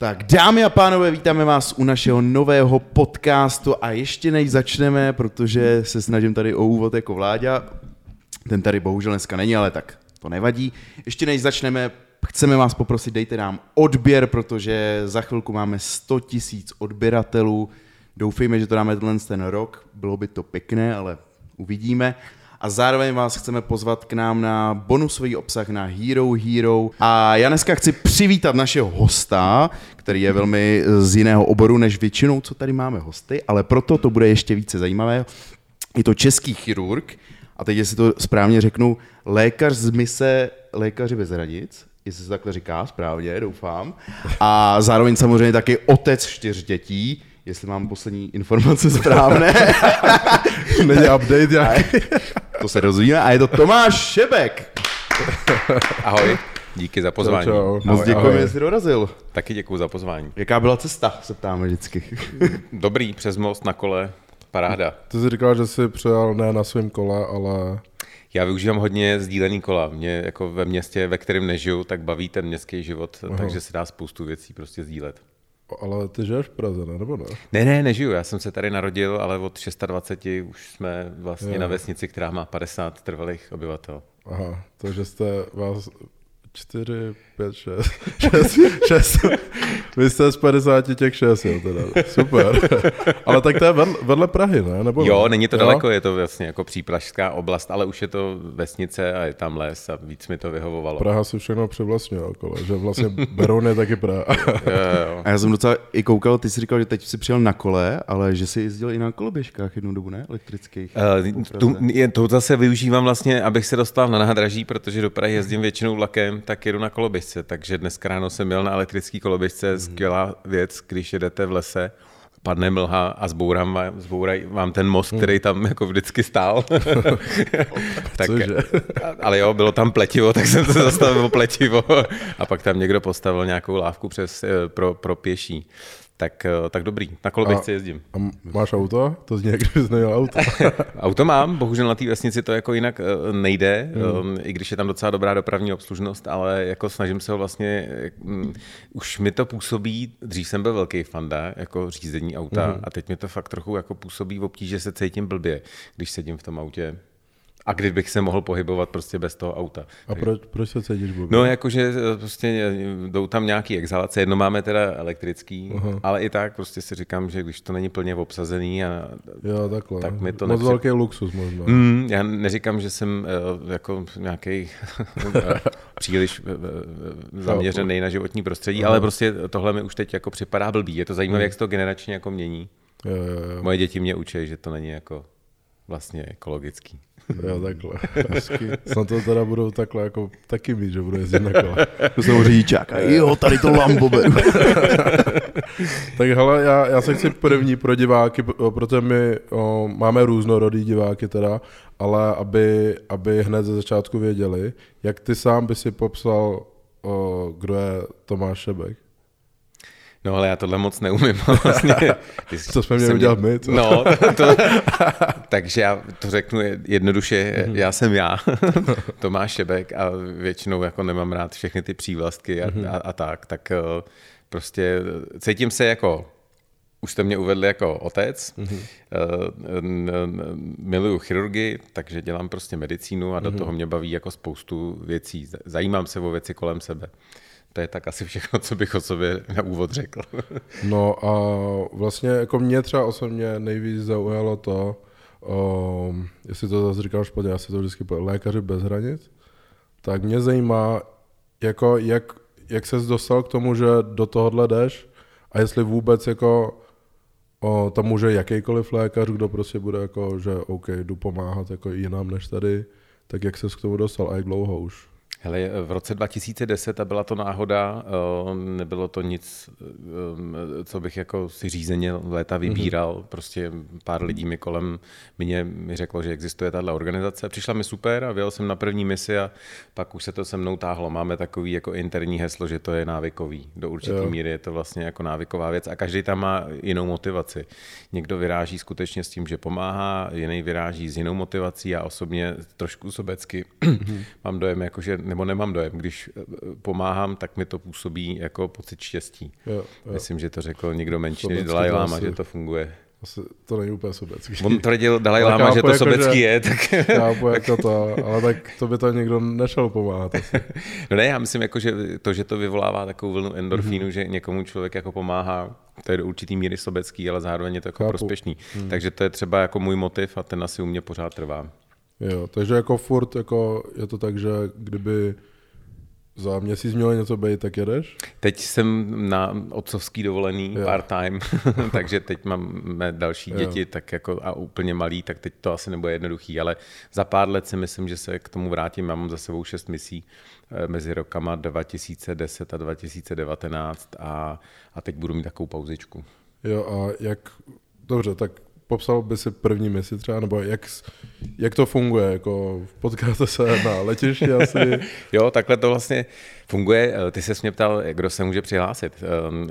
Tak dámy a pánové, vítáme vás u našeho nového podcastu a ještě než začneme, protože se snažím tady o úvod jako Vláďa, ten tady bohužel dneska není, ale tak to nevadí. Ještě než začneme, chceme vás poprosit, dejte nám odběr, protože za chvilku máme 100 tisíc odběratelů. Doufejme, že to dáme tenhle ten rok, bylo by to pěkné, ale uvidíme a zároveň vás chceme pozvat k nám na bonusový obsah na Hero Hero. A já dneska chci přivítat našeho hosta, který je velmi z jiného oboru než většinou, co tady máme hosty, ale proto to bude ještě více zajímavé. Je to český chirurg, a teď, jestli to správně řeknu, lékař z mise Lékaři bez hranic, jestli se takhle říká správně, doufám. A zároveň samozřejmě taky otec čtyř dětí, jestli mám poslední informace správné. Není update nějaký. To se dozvíme. A je to Tomáš Šebek. Ahoj, díky za pozvání. Čau, čau. Moc ahoj. že jsi dorazil. Taky děkuji za pozvání. Jaká byla cesta, se ptáme vždycky. Dobrý, přes most na kole, paráda. Ty jsi říkal, že jsi přijel ne na svém kole, ale Já využívám hodně sdílený kola. Mě jako ve městě, ve kterém nežiju, tak baví ten městský život, Aha. takže se dá spoustu věcí prostě sdílet. Ale ty žiješ v Praze, ne? Nebo ne? Ne, ne, nežiju. Já jsem se tady narodil, ale od 26 už jsme vlastně Jo. na vesnici, která má 50 trvalých obyvatel. Aha, takže jste vás čtyři, pět, šest, šest, šest. Vy jste z 50 těch šest, jo, teda. Super. Ale tak to je vedle, vedle Prahy, ne? Nebo Jo, ne? není to daleko, je to vlastně jako příplažská oblast, ale už je to vesnice a je tam les a víc mi to vyhovovalo. Praha si všechno přivlastňuje okolo, že vlastně Beroun je taky Praha. Jo, jo. A já jsem docela i koukal, ty jsi říkal, že teď jsi přijel na kole, ale že jsi jezdil i na koloběžkách jednu dobu, ne? Elektrických. Uh, tu, je, to zase využívám vlastně, abych se dostal na nádraží, protože do Prahy jezdím většinou vlakem, tak jedu na koloběžce. Takže dneska ráno jsem jel na elektrický koloběžce, skvělá věc, když jedete v lese, padne mlha a zbourám, vám- zbouraj vám ten most, který tam jako vždycky stál. tak, Cože? ale jo, bylo tam pletivo, tak jsem se zastavil pletivo a pak tam někdo postavil nějakou lávku přes, eh, pro, pro pěší. Tak, eh, tak dobrý, na koloběžce jezdím. A máš auto? To zní, jak kdybys neměl auto. Auto mám, bohužel na té vesnici to jako jinak eh, nejde, mm. i když je tam docela dobrá dopravní obslužnost, ale jako snažím se ho vlastně, mm, už mi to působí, dřív jsem byl velký fanda, jako řízení auta mm. a teď mi to fakt trochu jako působí v obtíži, že se cítím blbě, když sedím v tom autě. A kdybych se mohl pohybovat prostě bez toho auta. A proč, proč se cítíš blbě? No, jakože eh, prostě eh, jdou tam nějaký exhalace, jedno máme teda elektrický, uh-huh. ale i tak prostě si říkám, že když to není plně obsazený a Jo, takhle. Tak mi to Moc nepři- velký luxus možná. Mm, já neříkám, že jsem uh, jako nějaký příliš zaměřený na životní prostředí, ale prostě tohle mi už teď jako připadá blbý. Je to zajímavé, jak se to generačně jako mění. Jo, jo, jo. Moje děti mě učí, že to není jako vlastně ekologický. Jo, takhle. Hezky. Snad to teda budou takhle jako taky mít, že budou jezdit na kole. To jsem řidičák. A jo, tady to Lambo beru. Tak hele, já, já se chci první pro diváky, protože my o, máme různorodý diváky teda, ale aby, aby hned ze začátku věděli, jak ty sám by si popsal, o, kdo je Tomáš Šebek. No ale já tohle moc neumím. Vlastně, Ty Co jsme měli udělat my, co? No, to, takže já to řeknu jednoduše, Mhm. já jsem já, Tomáš Šebek a většinou jako nemám rád všechny ty přívlastky a, Mhm. a, a tak, tak eh, prostě cítím se jako už jste mě uvedli jako otec, Mhm. mm-hmm. miluju chirurgii, takže dělám prostě medicínu a do Mhm. toho mě baví jako spoustu věcí. Zajímám se o věci kolem sebe. To je tak asi všechno, co bych o sobě na úvod řekl. No a vlastně jako mě třeba osobně nejvíc zaujalo to, um, jestli to zase říkám špatně, já si to vždycky lékaři bez hranic, tak mě zajímá, jako jak, jak ses dostal k tomu, že do tohohle jdeš a jestli vůbec jako o, tam může jakýkoliv lékař, kdo prostě bude jako, že OK, jdu pomáhat jako jinam než tady, tak jak ses k tomu dostal a jak dlouho už? Hele, v roce 2010 a byla to náhoda, eh, nebylo to nic, eh, co bych jako si řízeně léta vybíral, prostě pár lidí mi kolem mě mi řeklo, že existuje tahle organizace. Přišla mi super a vyjel jsem na první misi a pak už se to se mnou táhlo. Máme takový jako interní heslo, že to je návykový. Do určité Jo. míry je to vlastně jako návyková věc a každý tam má jinou motivaci. Někdo vyráží skutečně s tím, že pomáhá, jiný vyráží s jinou motivací. Já osobně trošku sobecky mám dojem, jako, že nebo nemám dojem, když eh, pomáhám, tak mi to působí jako pocit štěstí. Jo, jo. Myslím, že to řekl někdo menší než to Lama, že to funguje. Asi to není úplně sobecký. On tvrdil Dalai Ale Lama, že to jako, sobecký že- je, tak... Chápu, jako to, ale tak to by to někdo nešel pomáhat. Asi. No ne, já myslím, jako, že to, že to vyvolává takovou vlnu endorfínu, Mhm. mm-hmm. že někomu člověk jako pomáhá, to je do určitý míry sobecký, ale zároveň je to jako Chápu. prospěšný. Mm. Takže to je třeba jako můj motiv a ten asi u mě pořád trvá. Jo, takže jako furt jako je to tak, že kdyby za měsíc mělo něco být, tak jedeš? Teď jsem na otcovský dovolený Jo. part-time, takže teď máme další Jo. děti tak jako a úplně malý, tak teď to asi nebude jednoduchý, ale za pár let si myslím, že se k tomu vrátím. Já mám za sebou šest misí eh, mezi rokama 2010 a 2019 a, a teď budu mít takovou pauzičku. Jo, a jak, dobře, tak popsal by si první misi třeba, nebo jak, jak to funguje, jako potkáte se na letišti asi, Jo, takhle to vlastně funguje. Eh, Ty se mě ptal, kdo se může přihlásit.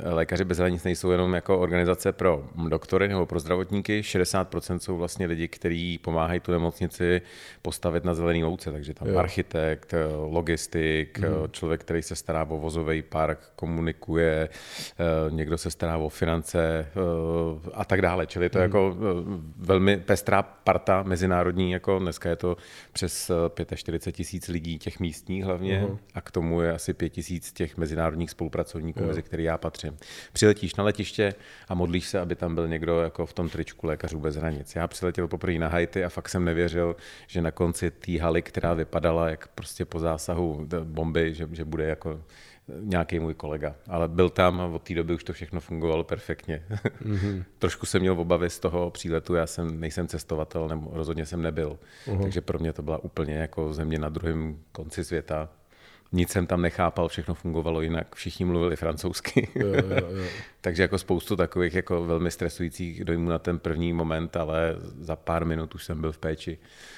Eh, Lékaři bez hranic nejsou jenom jako organizace pro doktory nebo pro zdravotníky, 60% jsou vlastně lidi, kteří pomáhají tu nemocnici postavit na zelený louce, takže tam Jo. architekt, eh, logistik, mm. člověk, který se stará o vozový park, komunikuje, eh, někdo se stará o finance eh, a tak dále. Čili to je jako eh, velmi pestrá parta mezinárodní, jako dneska je to přes eh, 45 tisíc lidí, těch místních hlavně, Aha. a k tomu je asi 5 tisíc těch mezinárodních spolupracovníků, mezi který já patřím. Přiletíš na letiště a modlíš se, aby tam byl někdo jako v tom tričku lékařů bez hranic. Já přiletěl poprvé na Haiti a fakt jsem nevěřil, že na konci té haly, která vypadala jak prostě po zásahu bomby, že, že bude jako nějaký můj kolega. Ale byl tam a od té doby už to všechno fungovalo perfektně. Mm-hmm. Trošku jsem měl obavy z toho příletu, já jsem, nejsem cestovatel, nebo rozhodně jsem nebyl. Uh-huh. Takže pro mě to byla úplně jako země na druhém konci světa. Nic jsem tam nechápal, všechno fungovalo jinak, všichni mluvili francouzsky. jo, jo, jo. Takže jako spoustu takových jako velmi stresujících dojmů na ten první moment, ale za pár minut už jsem byl v péči.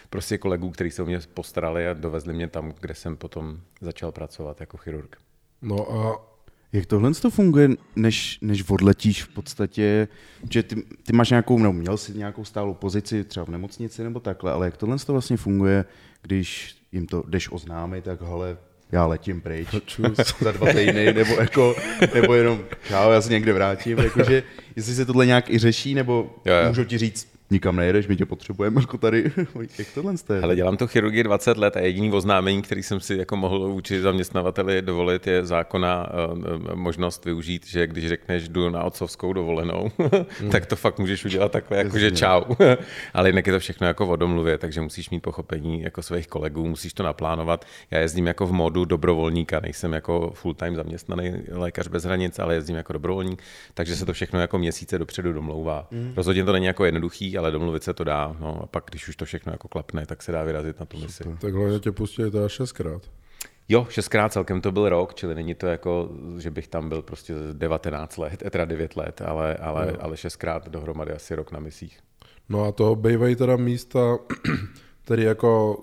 Prostě kolegů, kteří se o mě postarali a dovezli mě tam, kde jsem potom začal pracovat jako chirurg. No a Jak tohle to funguje, než, než odletíš v podstatě, že ty, ty máš nějakou, nebo měl jsi nějakou stálou pozici třeba v nemocnici nebo takhle, ale jak tohle to vlastně funguje, když jim to jdeš oznámit, tak hele, já letím pryč za dva týdny, nebo, jako, nebo jenom čau, já se někde vrátím, jakože, jestli se tohle nějak i řeší, nebo Jo, jo. můžou ti říct, nikam nejedeš, my tě potřebujeme jako tady, jak tohle je? Ale dělám to chirurgii 20 let a jediný oznámení, který jsem si jako mohl vůči zaměstnavateli dovolit, je zákona eh, možnost využít, že když řekneš jdu na otcovskou dovolenou, tak to fakt můžeš udělat takhle, jako že čau. Ale jinak je to všechno jako o domluvě, takže musíš mít pochopení jako svých kolegů, musíš to naplánovat. Já jezdím jako v modu dobrovolníka, nejsem jako full-time zaměstnaný lékař bez hranic, ale jezdím jako dobrovolník, takže se to všechno jako měsíce dopředu domlouvá. Rozhodně to není jako jednoduchý, ale domluvit se to dá. No a pak, když už to všechno jako klapne, tak se dá vyrazit na tu misi. tak hlavně tě pustili teda šestkrát. Jo, šestkrát celkem to byl rok, čili není to jako, že bych tam byl prostě 19 let, eh, teda 9 let, ale, ale, ale šestkrát dohromady asi rok na misích. No a toho bývají teda místa, který jako,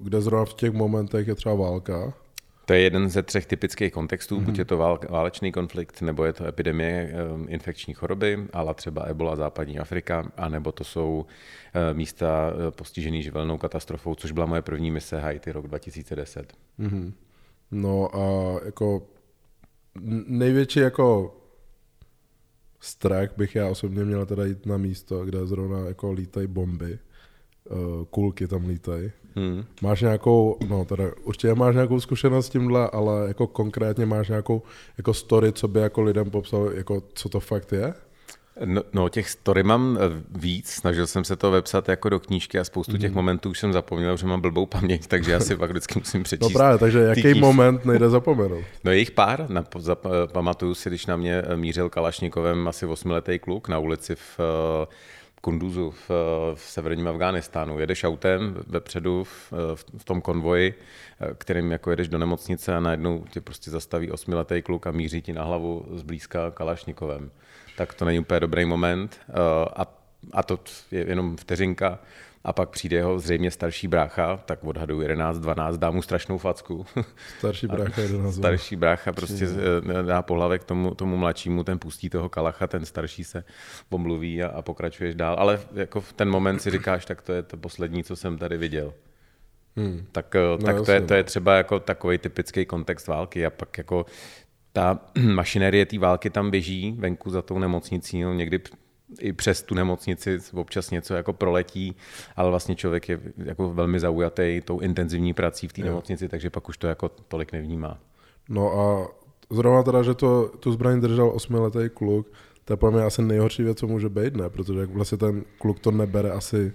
kde zrovna v těch momentech je třeba válka. To je jeden ze třech typických kontextů, mm-hmm. buď je to vál, válečný konflikt, nebo je to epidemie um, infekční choroby, ale třeba Ebola, západní Afrika, anebo to jsou uh, místa uh, postižený živelnou katastrofou, což byla moje první mise Haiti rok 2010. Mhm. No a jako největší jako strach bych já osobně měl teda jít na místo, kde zrovna jako lítají bomby, uh, kulky tam lítají. Hmm. Máš nějakou, no teda určitě máš nějakou zkušenost s tímhle, ale jako konkrétně máš nějakou jako story, co by jako lidem popsal, jako co to fakt je? No, no, těch story mám eh, víc, snažil jsem se to vepsat jako do knížky a spoustu těch momentů už jsem zapomněl, že mám blbou paměť, takže já si pak vždycky musím přečíst. No právě, takže jaký knížky. moment nejde zapomenout? No je jich pár, na, za, pamatuju si, když na mě eh, mířil Kalašnikovem asi osmiletý kluk na ulici v eh, Kunduzu v, v severním Afghánistánu. Jedeš autem vepředu v, v, tom konvoji, kterým jako jedeš do nemocnice a najednou tě prostě zastaví osmiletý kluk a míří ti na hlavu zblízka Kalašnikovem. Tak to není úplně dobrý moment eh, a, a to je jenom vteřinka. A pak přijde jeho zřejmě starší brácha, tak odhaduju 11, 12, dá mu strašnou facku. Starší brácha 11. Starší brácha prostě eh, dá pohlavek tomu, tomu mladšímu, ten pustí toho kalacha, ten starší se omluví a, a pokračuješ dál. Ale jako v ten moment si říkáš, tak to je to poslední, co jsem tady viděl. Hmm. Tak, no, tak to, je, to je třeba jako takový typický kontext války a pak jako ta mašinerie té války tam běží venku za tou nemocnicí, no, někdy i přes tu nemocnici občas něco jako proletí, ale vlastně člověk je jako velmi zaujatý tou intenzivní prací v té nemocnici, takže pak už to jako tolik nevnímá. No a zrovna teda, že to, tu zbraň držel osmiletý kluk, to je pro mě asi nejhorší věc, co může být, ne? Protože vlastně ten kluk to nebere asi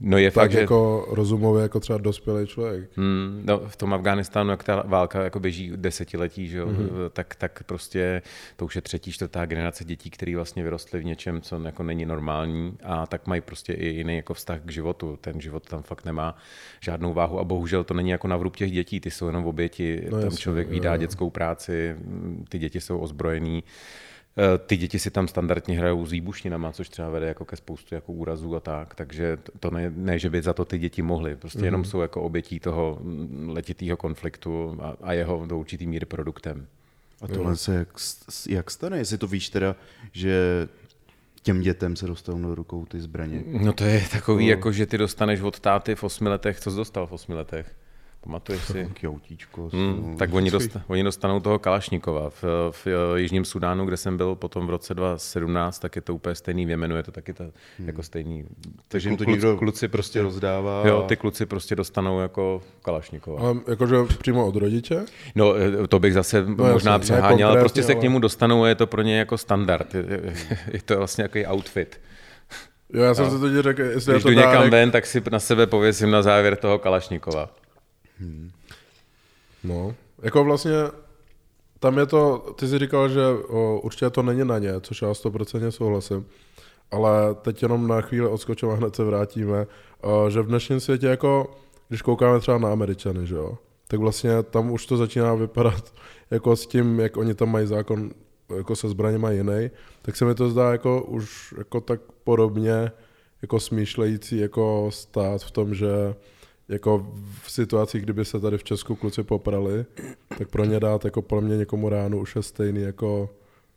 No je tak fakt, jako že... rozumově jako třeba dospělý člověk. Hmm, no, v tom Afganistánu, jak ta válka jako běží desetiletí, že jo, mm-hmm. tak, tak prostě to už je třetí, čtvrtá generace dětí, které vlastně vyrostly v něčem, co jako není normální a tak mají prostě i jiný jako vztah k životu. Ten život tam fakt nemá žádnou váhu a bohužel to není jako na vrub těch dětí, ty jsou jenom v oběti, no, tam jasný, člověk vydá dětskou práci, ty děti jsou ozbrojený. Eh, ty děti si tam standardně hrajou s výbušninama, což třeba vede jako ke spoustu jako úrazů a tak, takže to ne, ne že by za to ty děti mohly, prostě mm-hmm. jenom jsou jako obětí toho mm, letitého konfliktu a, a jeho do určitý míry produktem. A tohle se jak, jak stane, jestli to víš teda, že těm dětem se dostanou do rukou ty zbraně? No to je takový, no. jako že ty dostaneš od táty v osmi letech, co jsi dostal v osmi letech? Pamatuješ si? Autíčko, hmm, tak oni, dosta, oni dostanou toho Kalašnikova. V, v, Jižním Sudánu, kde jsem byl potom v roce 2017, tak je to úplně stejný v Jemenu, je to taky ta, hmm. jako stejný. Takže jim to někdo kluci prostě rozdává? Jo, ty kluci prostě dostanou jako Kalašnikova. A jakože přímo od rodiče? No, to bych zase no, možná jasný, přeháněl, ale prostě se ale... k němu dostanou a je to pro ně jako standard. Je, je, je to vlastně takový outfit. Jo, já jsem no. se to řekl, jestli Když jdu někam dárek... ven, tak si na sebe pověsím na závěr toho Kalašnikova. Hmm. No, jako vlastně tam je to, ty jsi říkal, že o, určitě to není na ně, což já 100% souhlasím, ale teď jenom na chvíli odskočím a hned se vrátíme, o, že v dnešním světě jako, když koukáme třeba na Američany, že jo, tak vlastně tam už to začíná vypadat jako s tím, jak oni tam mají zákon jako se zbraněma jiný, tak se mi to zdá jako už jako tak podobně jako smýšlející jako stát v tom, že jako v situaci, kdyby se tady v Česku kluci poprali, tak pro ně dát jako pro mě někomu ránu už je stejný jako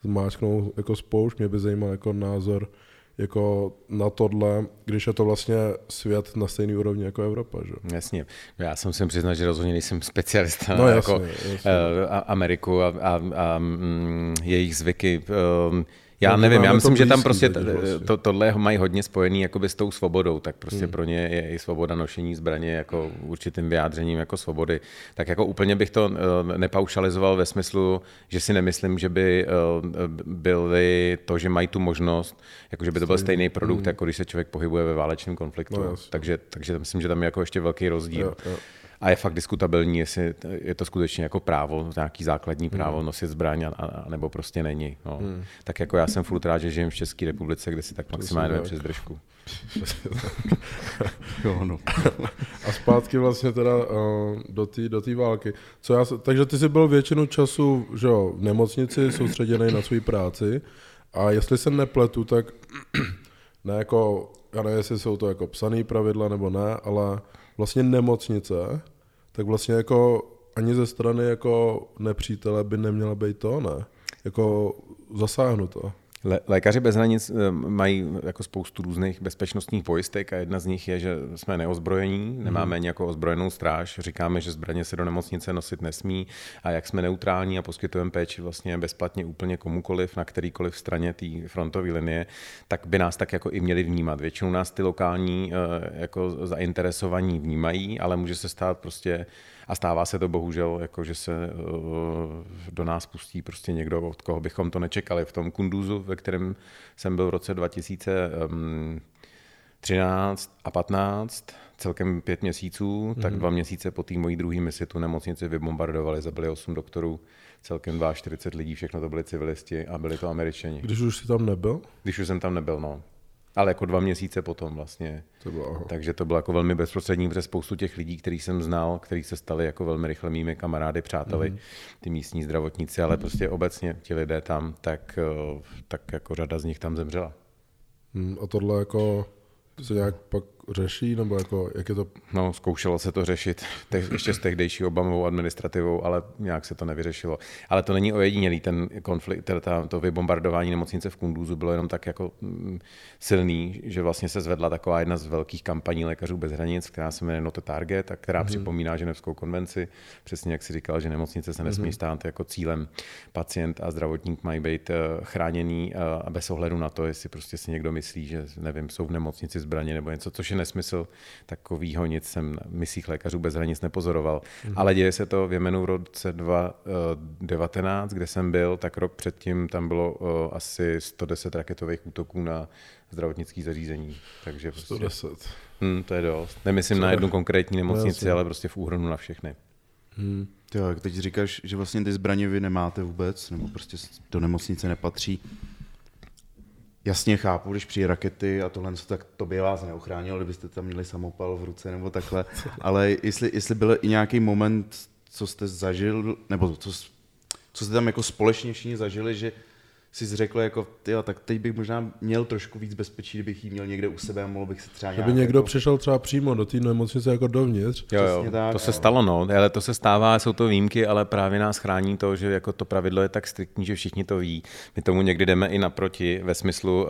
zmáčknout jako spoušť. Mě by zajímal jako názor jako na tohle, když je to vlastně svět na stejný úrovni jako Evropa. Že? Jasně. No já jsem si přiznat, že rozhodně nejsem specialista no, jasně, jako jasně. Uh, Ameriku a, a, a um, jejich zvyky. Um, já no, nevím, já myslím, že tam prostě vlastně. to, tohle mají hodně spojený jakoby s tou svobodou, tak prostě hmm. pro ně je i svoboda nošení zbraně jako určitým vyjádřením jako svobody. Tak jako úplně bych to uh, nepaušalizoval ve smyslu, že si nemyslím, že by uh, byly to, že mají tu možnost, jako že by to byl stejný produkt, hmm. jako když se člověk pohybuje ve válečném konfliktu. No, takže, takže myslím, že tam je jako ještě velký rozdíl. Jo, jo a je fakt diskutabilní, jestli je to skutečně jako právo, nějaký základní hmm. právo hmm. nosit zbraň, a, a, nebo prostě není. No. Hmm. Tak jako já jsem furt rád, že žijem v České republice, kde si tak maximálně přes držku. jo, no. a zpátky vlastně teda uh, do té do války. Co já, takže ty jsi byl většinu času že jo, v nemocnici, soustředěný na svou práci a jestli se nepletu, tak ne jako, já nevím, jestli jsou to jako psaný pravidla nebo ne, ale vlastně nemocnice, tak vlastně jako ani ze strany jako nepřítele by neměla být to, ne? Jako zasáhnuto. Lékaři bez hranic eh, mají jako spoustu různých bezpečnostních pojistek a jedna z nich je, že jsme neozbrojení, nemáme hmm. nějakou ozbrojenou stráž, říkáme, že zbraně se do nemocnice nosit nesmí a jak jsme neutrální a poskytujeme péči vlastně bezplatně úplně komukoliv na kterýkoliv straně té frontové linie, tak by nás tak jako i měli vnímat. Většinou nás ty lokální eh, jako zainteresovaní vnímají, ale může se stát prostě a stává se to bohužel, jako že se uh, do nás pustí prostě někdo, od koho bychom to nečekali. V tom Kunduzu, ve kterém jsem byl v roce 2013 a 15, celkem pět měsíců, tak mhm. dva měsíce po té mojí druhé misi tu nemocnici vybombardovali, zabili osm doktorů, celkem 42 lidí, všechno to byli civilisti a byli to američani. Když už jsi tam nebyl? Když už jsem tam nebyl, no. Ale jako dva měsíce potom vlastně. To bylo, aha. Takže to bylo jako velmi bezprostřední přes spoustu těch lidí, který jsem znal, kteří se stali jako velmi rychle mými kamarády, přáteli, mm-hmm. ty místní zdravotníci, ale prostě obecně ti lidé tam, tak, eh, tak jako řada z nich tam zemřela. Hmm, a tohle jako se nějak pak řeší, nebo jako, jak je to? No, zkoušelo se to řešit te, ještě s tehdejší Obamovou administrativou, ale nějak se to nevyřešilo. Ale to není ojedinělý, ten konflikt, teda to vybombardování nemocnice v Kunduzu bylo jenom tak jako mm, silný, že vlastně se zvedla taková jedna z velkých kampaní lékařů bez hranic, která se jmenuje Not a Target a která mm-hmm. připomíná Ženevskou konvenci, přesně jak si říkal, že nemocnice se nesmí mm-hmm. stát jako cílem pacient a zdravotník mají být eh, chráněný eh, a bez ohledu na to, jestli prostě si někdo myslí, že nevím, jsou v nemocnici zbraně nebo něco, což je nesmysl. Takovýho nic jsem na misích lékařů bez hranic nepozoroval. Mm-hmm. Ale děje se to v Jemenu v roce 2019, kde jsem byl, tak rok předtím tam bylo uh, asi 110 raketových útoků na zdravotnické zařízení. Takže prostě, 110. Hm, to je dost. Nemyslím Co na jednu konkrétní nemocnici, no, ale prostě v úhrnu na všechny. Hmm. Jo, teď říkáš, že vlastně ty zbraně vy nemáte vůbec, nebo prostě do nemocnice nepatří. Jasně chápu, když přijde rakety a tohle, tak to by vás neochránilo, kdybyste tam měli samopal v ruce nebo takhle, ale jestli, jestli byl i nějaký moment, co jste zažil, nebo co, co jste tam jako společně všichni zažili, že si řekl, jako, tyjo, tak teď bych možná měl trošku víc bezpečí, kdybych ji měl někde u sebe a mohl bych se třeba Kdyby někdo jako... přišel třeba přímo do té nemocnice jako dovnitř. Jo, jo, tak, to se stalo, no, ale to se stává, jsou to výjimky, ale právě nás chrání to, že jako to pravidlo je tak striktní, že všichni to ví. My tomu někdy jdeme i naproti ve smyslu, uh,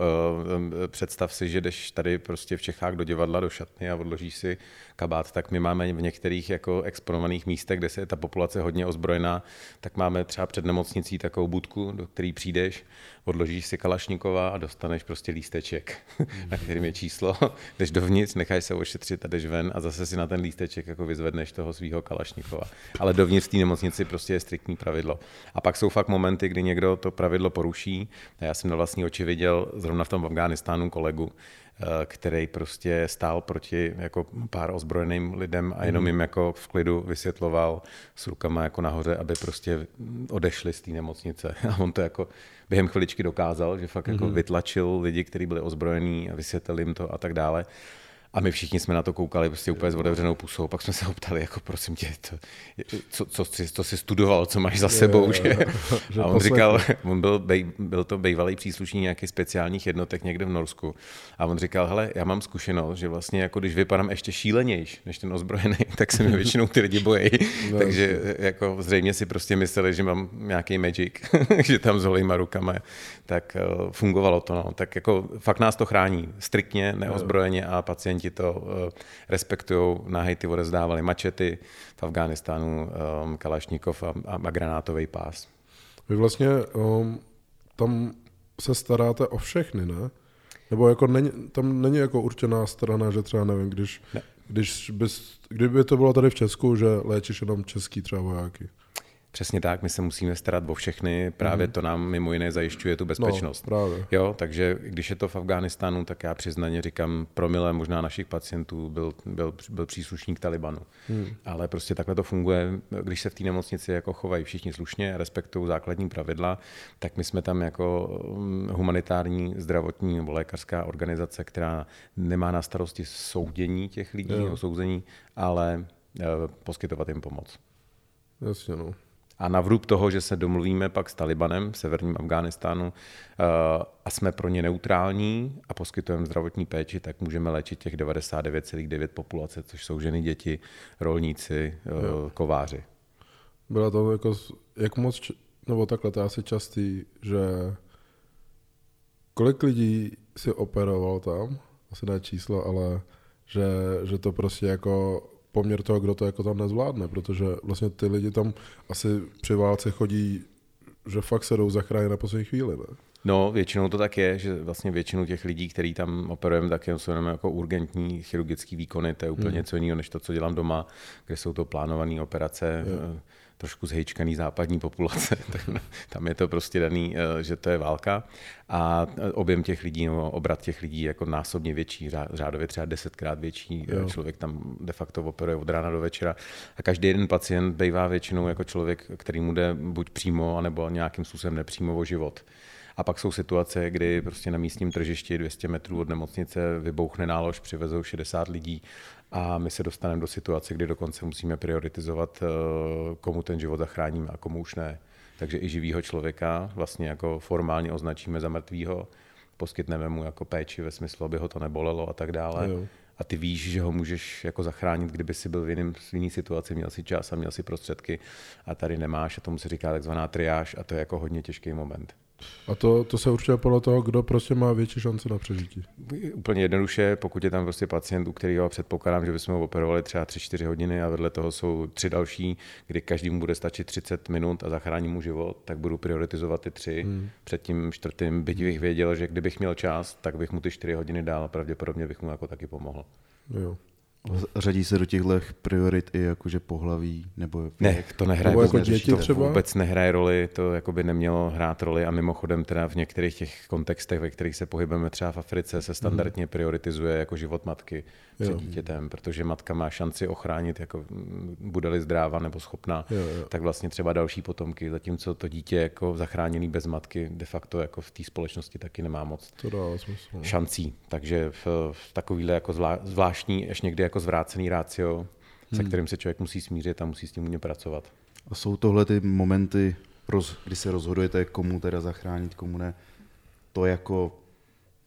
představ si, že jdeš tady prostě v Čechách do divadla, do šatny a odložíš si kabát, tak my máme v některých jako exponovaných místech, kde se je ta populace hodně ozbrojená, tak máme třeba před nemocnicí takovou budku, do které přijdeš, odložíš si Kalašnikova a dostaneš prostě lísteček, na kterým je číslo, jdeš dovnitř, necháš se ošetřit a jdeš ven a zase si na ten lísteček jako vyzvedneš toho svého Kalašnikova. Ale dovnitř té nemocnici prostě je striktní pravidlo. A pak jsou fakt momenty, kdy někdo to pravidlo poruší. Já jsem na vlastní oči viděl zrovna v tom Afghánistánu kolegu, který prostě stál proti jako pár ozbrojeným lidem a jenom mhm. jim jako v klidu vysvětloval s rukama jako nahoře, aby prostě odešli z té nemocnice. A on to jako během chviličky dokázal, že fakt jako mm-hmm. vytlačil lidi, kteří byli ozbrojení a vysvětlil jim to a tak dále. A my všichni jsme na to koukali prostě úplně s otevřenou pusou. Pak jsme se ho ptali, jako prosím tě, to, co, co, co, co jsi studoval, co máš za sebou. Je, že? že a on říkal, on byl, bej, byl to bývalý příslušník nějakých speciálních jednotek někde v Norsku. A on říkal, hele, já mám zkušenost, že vlastně jako když vypadám ještě šílenější než ten ozbrojený, tak se mi většinou ty lidi bojí. No, Takže jako zřejmě si prostě mysleli, že mám nějaký magic, že tam s holýma rukama. Tak uh, fungovalo to. No. Tak jako fakt nás to chrání. Striktně, neozbrojeně a pacienti studenti to uh, respektují. Na Haiti odezdávali mačety, v Afghánistánu um, Kalašníkov a, a, a granátový pás. Vy vlastně um, tam se staráte o všechny, ne? Nebo jako není, tam není jako určená strana, že třeba nevím, když, ne. když bys, kdyby to bylo tady v Česku, že léčíš jenom český třeba vojáky. Přesně tak, my se musíme starat o všechny, právě mm. to nám mimo jiné zajišťuje tu bezpečnost. No, právě. Jo, takže když je to v Afghánistánu, tak já přiznaně říkám, promile možná našich pacientů byl, byl, byl příslušník Talibanu. Mm. Ale prostě takhle to funguje, když se v té nemocnici jako chovají všichni slušně, respektují základní pravidla, tak my jsme tam jako mm, humanitární, zdravotní nebo lékařská organizace, která nemá na starosti soudění těch lidí, jo. souzení, ale eh, poskytovat jim pomoc. Jasně, no. A na vrub toho, že se domluvíme pak s Talibanem v severním Afghánistánu eh, a jsme pro ně neutrální a poskytujeme zdravotní péči, tak můžeme léčit těch 99,9 populace, což jsou ženy, děti, rolníci, eh, jo. kováři. Byla to jako, jak moc, nebo takhle, to je asi častý, že kolik lidí si operoval tam, asi ne číslo, ale že, že to prostě jako poměr toho, kdo to jako tam nezvládne, protože vlastně ty lidi tam asi při válce chodí, že fakt se jdou zachránit na poslední chvíli, ne? No, většinou to tak je, že vlastně většinu těch lidí, který tam operujeme, tak jsou jenom jako urgentní chirurgické výkony, to je úplně hmm. něco jiného, než to, co dělám doma, kde jsou to plánované operace. Yeah trošku zhejčkaný západní populace, tak tam je to prostě daný, eh, že to je válka a eh, objem těch lidí, nebo obrat těch lidí je jako násobně větší, řádově třeba desetkrát větší. Eh, jo. Člověk tam de facto operuje od rána do večera a každý jeden pacient bývá většinou jako člověk, který mu jde buď přímo, anebo nějakým způsobem nepřímo o život. A pak jsou situace, kdy prostě na místním tržišti 200 metrů od nemocnice vybouchne nálož, přivezou 60 lidí a my se dostaneme do situace, kdy dokonce musíme prioritizovat, eh, komu ten život zachráníme a komu už ne. Takže i živýho člověka vlastně jako formálně označíme za mrtvýho, poskytneme mu jako péči ve smyslu, aby ho to nebolelo a tak dále. Jo. a ty víš, že ho můžeš jako zachránit, kdyby si byl v, jiném, v jiný situaci, měl si čas a měl si prostředky a tady nemáš a tomu se říká takzvaná triáž a to je jako hodně těžký moment. A to, to se určuje podle toho, kdo prostě má větší šance na přežití. Úplně jednoduše, pokud je tam prostě pacient, u kterého předpokládám, že bychom ho operovali třeba 3-4 hodiny a vedle toho jsou tři další, kdy každému bude stačit 30 minut a zachrání mu život, tak budu prioritizovat ty tři. Hmm. Před tím čtvrtým, byť bych věděl, že kdybych měl čas, tak bych mu ty 4 hodiny dál a pravděpodobně bych mu jako taky pomohl. Jo. Řadí se do těchto priorit i jakože pohlaví nebo Ne, to nehraje Nebo jako vůbec, děti to třeba? vůbec nehraje roli, to jako by nemělo hrát roli a mimochodem teda v některých těch kontextech, ve kterých se pohybujeme třeba v Africe, se standardně prioritizuje jako život matky před Jo. dítětem, protože matka má šanci ochránit, jako mm, bude-li zdráva nebo schopná, Jo, jo. tak vlastně třeba další potomky, zatímco to dítě jako zachráněný bez matky de facto jako v té společnosti taky nemá moc To dává smysl. no. šancí. Takže v, v takovýhle jako zvlá, zvláštní, až někdy jako zvrácený rácio, Hmm. se kterým se člověk musí smířit a musí s tím umět pracovat. A jsou tohle ty momenty, roz, kdy se rozhodujete, komu teda zachránit, komu ne, to jako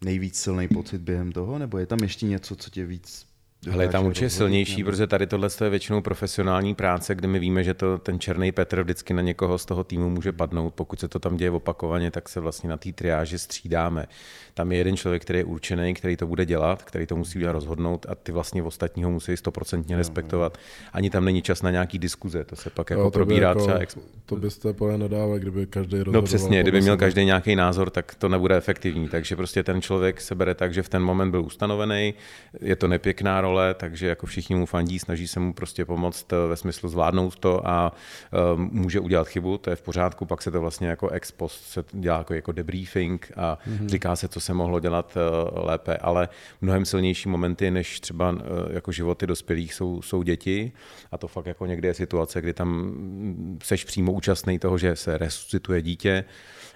nejvíc silný pocit během toho, nebo je tam ještě něco, co tě víc Ale je tam určitě silnější, nebo- protože tady tohle je většinou profesionální práce, kde my víme, že to ten černý Petr vždycky na někoho z toho týmu může padnout. Pokud se to tam děje opakovaně, tak se vlastně na té triáži střídáme. Tam je jeden člověk, který je určený, který to bude dělat, který to musí rozhodnout a ty vlastně ostatního musí stoprocentně respektovat. Ani tam není čas na nějaký diskuze, to se pak jako Jo, probírá jako, třeba ex- To byste podle nedávali, kdyby každý rozhodoval. No přesně, kdyby měl každý nějaký názor, tak to nebude efektivní. Takže prostě ten člověk se bere tak, že v ten moment byl ustanovený, je to nepěkná role, takže jako všichni mu fandí, snaží se mu prostě pomoct eh, ve smyslu zvládnout to a um, může udělat chybu, to je v pořádku, pak se to vlastně jako ex post se dělá jako, jako debriefing a mm-hmm. říká se, co se mohlo dělat uh, lépe, ale mnohem silnější momenty, než třeba jako životy dospělých jsou, jsou děti a to fakt jako někdy je situace, kdy tam mm, seš přímo účastný toho, že se resuscituje dítě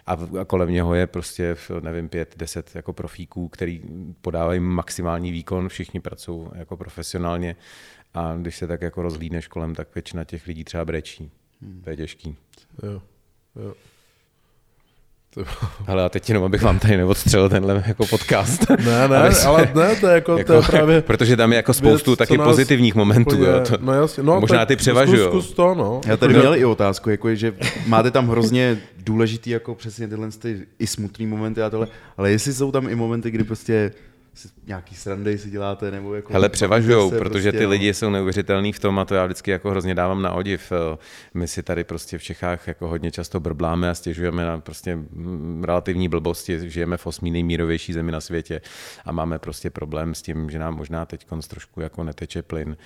a, kolem něho je prostě, nevím, pět, deset jako profíků, který podávají maximální výkon, všichni pracují jako profesionálně a když se tak jako rozhlídneš kolem, tak většina těch lidí třeba brečí. To je těžký. Jo, jo. To- Ale a teď jenom, abych vám tady neodstřelil tenhle jako podcast. Ne, ne, Aby se- ale ne, to je jako, jako, to je právě... protože tam je jako spoustu věc, taky nás pozitivních momentů. úplně- Jo, to, no jasně, no, možná ty převažujou. Zkus, zkus to, no. Já tady Jako, měl i otázku, jako je, že máte tam hrozně důležitý jako přesně tyhle ty i smutný momenty a tohle, ale jestli jsou tam i momenty, kdy prostě nějaký srandy si děláte, nebo jako... Hele, převažujou, protože ty prostě, lidi jsou neuvěřitelný v tom a to já vždycky jako hrozně dávám na odiv. Eh, My si tady prostě v Čechách jako hodně často brbláme a stěžujeme na prostě mm, relativní blbosti. Žijeme v osmý nejmírovější zemi na světě a máme prostě problém s tím, že nám možná teď trošku jako neteče plyn.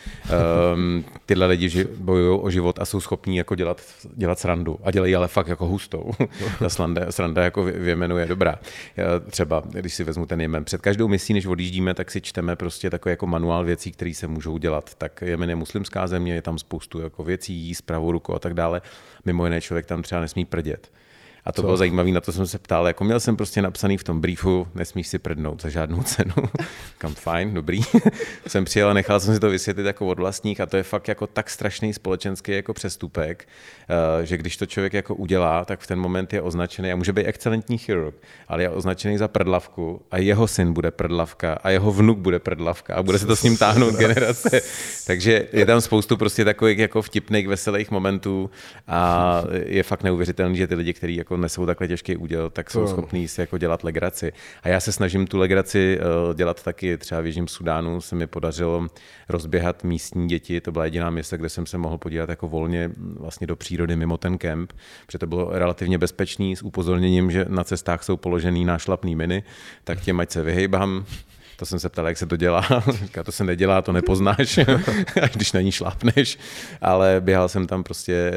Um, tyhle lidi ži- bojují o život a jsou schopní jako dělat, dělat srandu a dělají ale fakt jako hustou. Ta sranda, sranda jako v v Jemenu je dobrá. Já Třeba, když si vezmu ten Jemen, před každou misí, než odjíždíme, tak si čteme prostě takový jako manuál věcí, které se můžou dělat. Tak Jemen je muslimská země, je tam spoustu jako věcí, jíst pravou rukou a tak dále. Mimo jiné člověk tam třeba nesmí prdět. A to Co? bylo zajímavé, na to jsem se ptal. Jako měl jsem prostě napsaný v tom briefu, nesmíš si prdnout za žádnou cenu. Kam fajn, dobrý. jsem přijel a nechal jsem si to vysvětlit jako od vlastních a to je fakt jako tak strašný společenský jako přestupek, eh, že když to člověk jako udělá, tak v ten moment je označený a může být excelentní chirurg, ale je označený za prdlavku a jeho syn bude prdlavka a jeho vnuk bude prdlavka a bude se to s ním táhnout generace. Takže je tam spoustu prostě takových jako vtipných, veselých momentů a je fakt neuvěřitelný, že ty lidi, kteří jako nesou takhle těžký úděl, tak jsou schopní si jako dělat legraci. A já se snažím tu legraci eh, dělat taky. Třeba v Jižním Sudánu se mi podařilo rozběhat místní děti. To byla jediná města, kde jsem se mohl podívat jako volně mm, vlastně do přírody mimo ten kemp, protože to bylo relativně bezpečný s upozorněním, že na cestách jsou položený nášlapný miny, tak těm ať se vyhejbám. To jsem se ptal, jak se to dělá. Říká, to se nedělá, to nepoznáš, když na ní šlápneš. Ale běhal jsem tam prostě eh,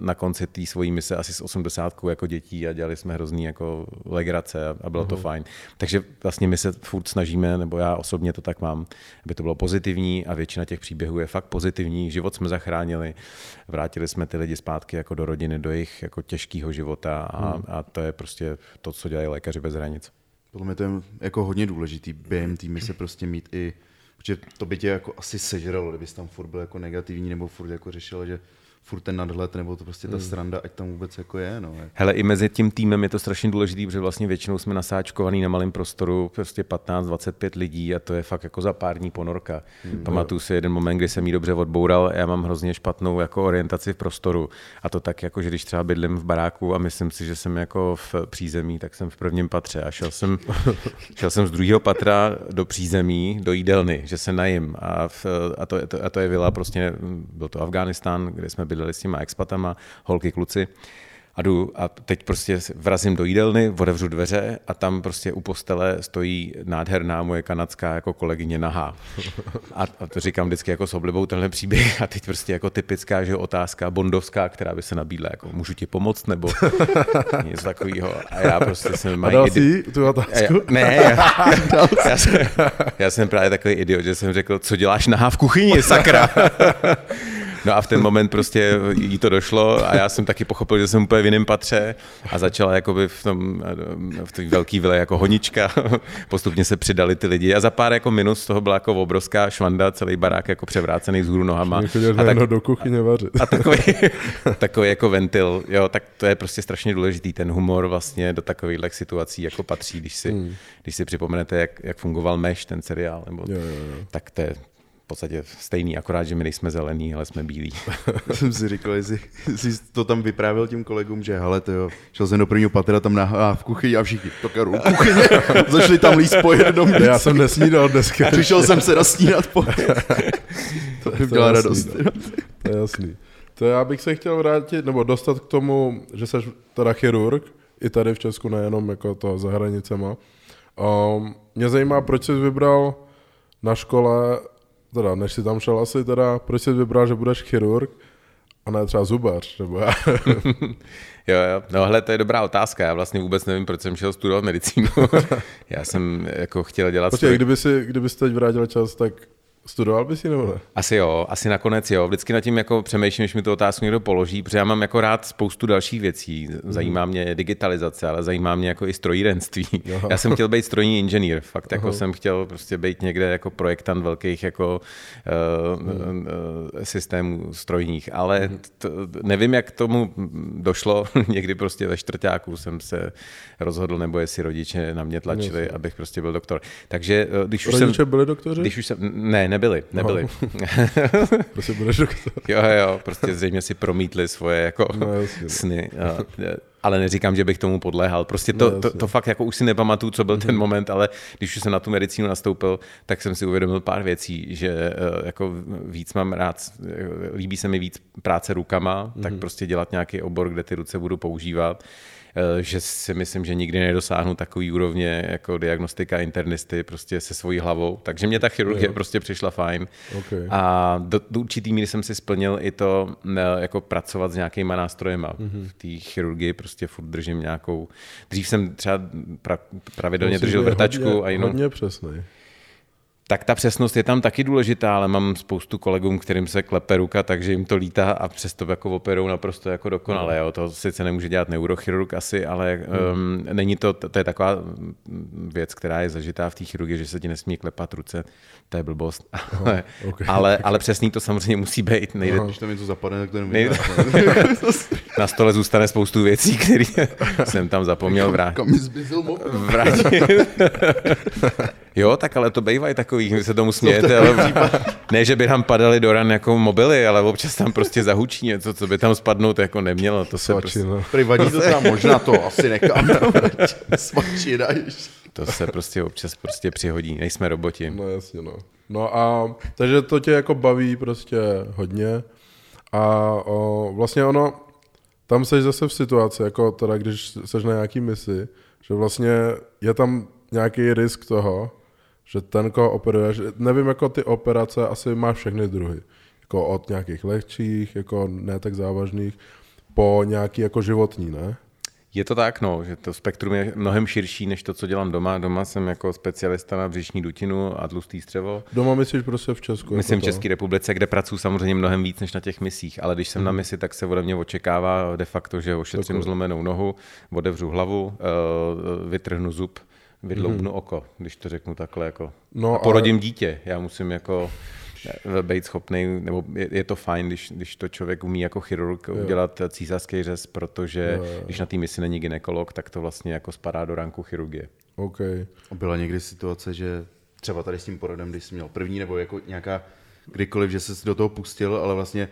na konci té svojí mise asi s 80 jako dětí a dělali jsme hrozný jako legrace a- bylo to fajn. Takže vlastně my se furt snažíme, nebo já osobně to tak mám, aby to bylo pozitivní a většina těch příběhů je fakt pozitivní. Život jsme zachránili, vrátili jsme ty lidi zpátky jako do rodiny, do jejich jako těžkého života a, a to je prostě to, co dělají lékaři bez hranic. Podle mě to je jako hodně důležitý během týmy se prostě mít i, protože to by tě jako asi sežralo, kdybys tam furt byl jako negativní nebo furt jako řešil, že furt ten nadhled, nebo to prostě ta Hmm. sranda, ať tam vůbec jako je, no. Hele, i mezi tím týmem je to strašně důležitý, protože vlastně většinou jsme nasáčkovaný na malém prostoru, prostě 15-25 lidí a to je fakt jako za pár dní ponorka. Hmm, Pamatuju si jeden moment, kdy jsem jí dobře odboural, já mám hrozně špatnou jako orientaci v prostoru a to tak jako, že když třeba bydlím v baráku a myslím si, že jsem jako v přízemí, tak jsem v prvním patře a šel jsem, šel jsem z druhého patra do přízemí, do jídelny, že se najím a, v, a, to, a to je vila prostě, byl to Afghánistán, kde jsme bydleli s těma expatama, holky, kluci. A jdu a teď prostě vrazím do jídelny, otevřu dveře a tam prostě u postele stojí nádherná moje kanadská jako kolegyně nahá. A, a to říkám vždycky jako s oblibou tenhle příběh a teď prostě jako typická že otázka bondovská, která by se nabídla, jako můžu ti pomoct nebo něco takového. A já prostě jsem A dal idi- si tu a já, otázku? ne, já, já, jsem, já jsem právě takový idiot, že jsem řekl, co děláš nahá v kuchyni, sakra. No a v ten moment prostě jí to došlo a já jsem taky pochopil, že jsem úplně v jiném patře a začala jakoby v tom, v té velké vile jako honička. Postupně se přidali ty lidi a za pár jako minut z toho byla jako obrovská švanda, celý barák jako převrácený vzhůru nohama. Chodíš A tak, do kuchyně vařit. a takový, takový jako ventil, jo, tak to je prostě strašně důležitý, ten humor vlastně do takových situací jako patří, když si, hmm. když si připomenete, jak, jak fungoval Meš, ten seriál, nebo, Jo, jo, jo. tak to je podstatě stejný, akorát, že my nejsme zelení, ale jsme bílí. jsem si říkal, jestli, jsi to tam vyprávěl těm kolegům, že hele, to jo, šel jsem do prvního patra tam na, a v kuchyni a všichni, to karu, kuchyni, zašli tam líst po jednom. Já jsem nesnídal dneska. Přišel jsem se nasnídat po To by byla jasný, radost. no. To je jasný. To já bych se chtěl vrátit, nebo dostat k tomu, že jsi teda chirurg, i tady v Česku, nejenom jako to za hranicema. Um, mě zajímá, proč jsi vybral na škole, teda než jsi tam šel asi, teda, proč jsi vybral, že budeš chirurg a ne třeba zubař, nebo já. Jo, jo. No hele, to je dobrá otázka. Já vlastně vůbec nevím, proč jsem šel studovat medicínu. Já jsem jako chtěl dělat... Počkej, svůj- kdyby si, kdyby si teď vrátil čas, tak studoval bys ji nebo ne? Asi jo, asi nakonec jo. Vždycky nad tím jako přemýšlím, když mi tu otázku někdo položí, protože já mám jako rád spoustu dalších věcí. Zajímá mě digitalizace, ale zajímá mě jako i strojírenství. Aha. Já jsem chtěl být strojní inženýr, fakt jako jsem chtěl prostě být někde jako projektant velkých jako uh, uh, systémů strojních, ale t- nevím, jak k tomu došlo. Někdy prostě ve čtvrtáku jsem se rozhodl, nebo jestli rodiče na mě tlačili, abych prostě byl doktor. Takže eh, když už Rodiče jsem... byli doktoři? Když už jsem, ne, nebyli, nebyli. Prostě budeš. Jo, jo, prostě zřejmě si promítli svoje jako No, no, jasně, no. sny. A, ale neříkám, že bych tomu podléhal. Prostě to, No, to. Mhm. to fakt jako už si nepamatuju, co byl ten moment, ale když už jsem na tu medicínu nastoupil, tak jsem si uvědomil pár věcí, že eh, jako víc mám rád, eh, líbí se mi víc práce rukama, tak Mhm. prostě dělat nějaký obor, kde ty ruce budu používat že si myslím, že nikdy nedosáhnu takový úrovně jako diagnostika internisty prostě se svojí hlavou. Takže mě ta chirurgie Jo. prostě přišla fajn. Okay. A do, do určitý míry jsem si splnil i to, ne, jako pracovat s nějakýma nástrojema. Mm-hmm. V té chirurgii prostě furt držím nějakou... Dřív jsem třeba pra, pravidelně držel vrtačku hodně, a jinou... Hodně přesný. Tak ta přesnost je tam taky důležitá, ale mám spoustu kolegům, kterým se klepe ruka, takže jim to lítá a přesto jako operou naprosto jako dokonale. Jo. To sice nemůže dělat neurochirurg asi, ale um, není to, to je taková věc, která je zažitá v té chirurgii, že se ti nesmí klepat ruce, to je blbost. Ale, ok. ale, ale přesný to samozřejmě musí být. Nejde, Když tam něco zapadne, tak to nejde, na stole zůstane spoustu věcí, které jsem tam zapomněl vrátit. Kam mobil? vrátit. Jo, tak ale to bývají takový, vy se tomu smějete, ale ne, že by tam padaly do ran jako mobily, ale občas tam prostě zahučí něco, co by tam spadnout jako nemělo. To se, prostě, Svačina. Prý vadí to tam možná to asi nechám. Svačina ještě. to se prostě občas prostě přihodí, nejsme roboti. No jasně, no. No a takže to tě jako baví prostě hodně a o, vlastně ono, tam seš zase v situaci, jako teda když seš na nějaký misi, že vlastně je tam nějaký risk toho, že ten, koho operuješ, nevím, jako ty operace asi má všechny druhy. Jako od nějakých lehčích, jako ne tak závažných, po nějaký jako životní, ne? Je to tak, no, že to spektrum je mnohem širší, než to, co dělám doma. Doma jsem jako specialista na břišní dutinu a tlustý střevo. Doma myslíš prostě v Česku? Myslím jako v? České republice, kde pracuji samozřejmě mnohem víc než na těch misích, ale když jsem na misi, tak se ode mě očekává de facto, že ošetřím Takhle. zlomenou nohu, otevřu hlavu, eh, vytrhnu zub, vydloubnu oko, když to řeknu takhle jako. No, a ale- porodím dítě. Já musím jako být schopný, nebo je, je to fajn, když, když to člověk umí jako chirurg jo. udělat císařský řez, protože jo, jo. když na té misi není ginekolog, tak to vlastně jako spadá do ranku chirurgie. Okay. Byla někdy situace, že třeba tady s tím porodem, když jsi měl první, nebo jako nějaká kdykoliv, že se do toho pustil, ale vlastně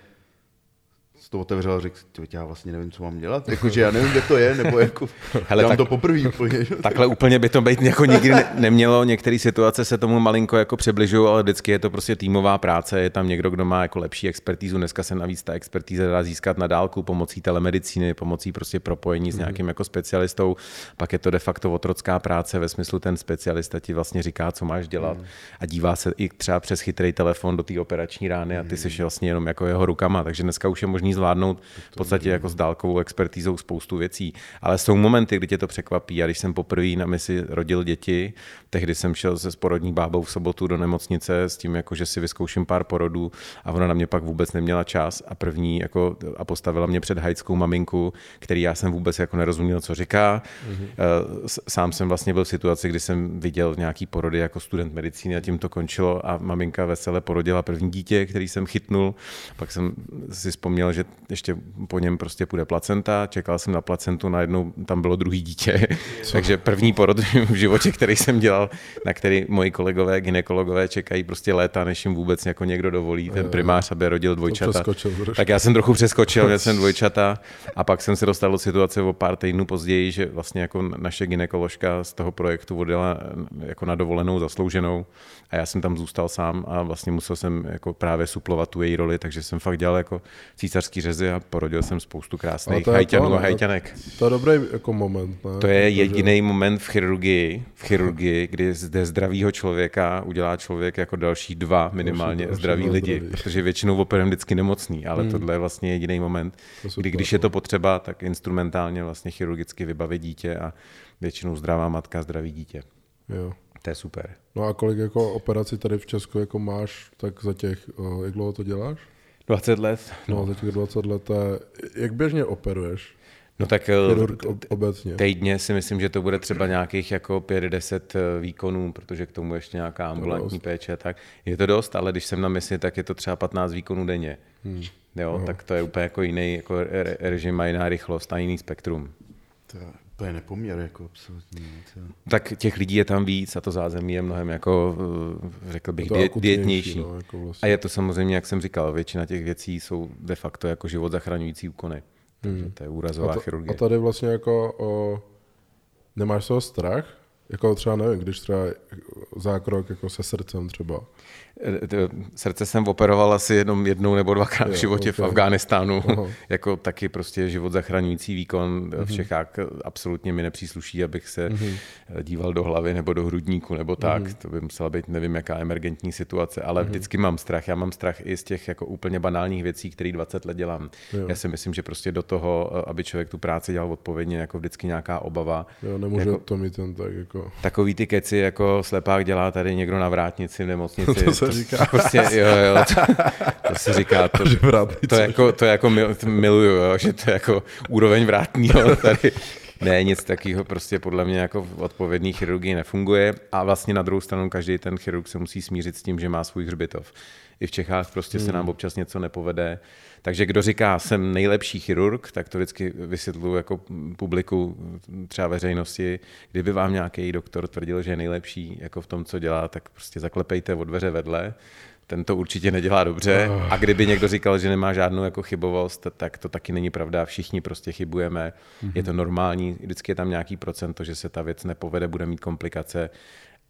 to otevřel a řekl, já vlastně nevím, co mám dělat, jakože já nevím, kde to je, nebo jako, Hele, tak, to poprvé úplně. Takhle úplně by to být jako nikdy ne, nemělo, některé situace se tomu malinko jako přibližují, ale vždycky je to prostě týmová práce, je tam někdo, kdo má jako lepší expertízu, dneska se navíc ta expertíza dá získat na dálku pomocí telemedicíny, pomocí prostě propojení s mhm. nějakým jako specialistou, pak je to de facto otrocká práce ve smyslu ten specialista ti vlastně říká, co máš dělat mm. a dívá se i třeba přes chytrý telefon do té operační rány a ty jsi mhm. vlastně jenom jako jeho rukama, takže dneska už je možný zvládnout v podstatě jako s dálkovou expertízou spoustu věcí. Ale jsou momenty, kdy tě to překvapí. A když jsem poprvé na misi rodil děti, tehdy jsem šel se sporodní bábou v sobotu do nemocnice s tím, jako, že si vyzkouším pár porodů a ona na mě pak vůbec neměla čas a první jako, a postavila mě před hajskou maminku, který já jsem vůbec jako nerozuměl, co říká. Mm-hmm. Sám jsem vlastně byl v situaci, kdy jsem viděl nějaký porody jako student medicíny a tím to končilo a maminka vesele porodila první dítě, který jsem chytnul. Pak jsem si vzpomněl, že ještě po něm prostě půjde placenta, čekal jsem na placentu, najednou tam bylo druhý dítě, Co? takže první porod v životě, který jsem dělal, na který moji kolegové, ginekologové čekají prostě léta, než jim vůbec jako někdo dovolí, ten primář, aby rodil dvojčata. Tak já jsem trochu přeskočil, měl jsem dvojčata. A pak jsem se dostal do situace o pár týdnů později, že vlastně jako naše ginekoložka z toho projektu odjela jako na dovolenou zaslouženou. A já jsem tam zůstal sám a vlastně musel jsem jako právě suplovat tu její roli, takže jsem fakt dělal jako císařský řezy a porodil jsem spoustu krásných hajťanů a hajťanek. To je dobrý jako moment. Ne? To je jediný moment v chirurgii, v chirurgii, kdy zde zdravýho člověka udělá člověk jako další dva minimálně další, zdraví další lidi, zdraví. protože většinou operujeme vždycky nemocný, ale hmm. tohle je vlastně jediný moment, kdy když je to potřeba, tak instrumentálně vlastně chirurgicky vybavit dítě a většinou zdravá matka, zdravý dítě. Jo. To je super. No a kolik jako operací tady v Česku jako máš, tak za těch, jak dlouho to děláš? 20 let. No, no za těch 20 let. Jak běžně operuješ? No tak Chirurg obecně. týdně si myslím, že to bude třeba nějakých jako 5-10 eh, výkonů, protože k tomu ještě nějaká ambulantní péče. Tak je to dost, ale když jsem na misi, tak je to třeba 15 výkonů denně. Hmm. Jo, Aha. tak to je úplně jako jiný jako režim a jiná rychlost a jiný spektrum. To je nepoměr, jako absolutně. Tak těch lidí je tam víc a to zázemí je mnohem, jako, eh, řekl bych, dietnější. No, jako vlastně. A je to samozřejmě, jak jsem říkal, většina těch věcí jsou de facto jako život zachraňující úkony. Takže hmm. to je úrazová a to, chirurgie. A tady vlastně jako o, nemáš toho strach? Jako třeba nevím, když třeba zákrok jako se srdcem třeba. Srdce jsem operoval asi jenom jednou nebo dvakrát v životě okay. v Afghánistánu. jako taky prostě život zachraňující výkon v mhm. Čechách absolutně mi nepřísluší, abych se mm-hmm. díval do hlavy nebo do hrudníku nebo tak. Mm-hmm. To by musela být nevím jaká emergentní situace, ale vždycky mám strach. Já mám strach i z těch jako úplně banálních věcí, které 20 let dělám. Jo. Já si myslím, že prostě do toho, aby člověk tu práci dělal odpovědně, jako vždycky nějaká obava. Jo, nemůže jako, to mít ten tak jako... Takový ty keci, jako slepák dělá tady někdo na vrátnici v nemocnici. to se říká. Prostě, jo, jo, to, to se říká, to, to, jako, to jako mil, miluju, jo, že to je jako úroveň vrátního tady. Ne, nic takového prostě podle mě jako v odpovědný chirurgii nefunguje a vlastně na druhou stranu každý ten chirurg se musí smířit s tím, že má svůj hřbitov. I v Čechách prostě hmm. se nám občas něco nepovede. Takže kdo říká, jsem nejlepší chirurg, tak to vždycky vysvětluji jako publiku, třeba veřejnosti. Kdyby vám nějaký doktor tvrdil, že je nejlepší jako v tom, co dělá, tak prostě zaklepejte o dveře vedle, ten to určitě nedělá dobře. A kdyby někdo říkal, že nemá žádnou jako chybovost, tak to taky není pravda. Všichni prostě chybujeme. Mm-hmm. Je to normální, vždycky je tam nějaký procento, že se ta věc nepovede, bude mít komplikace.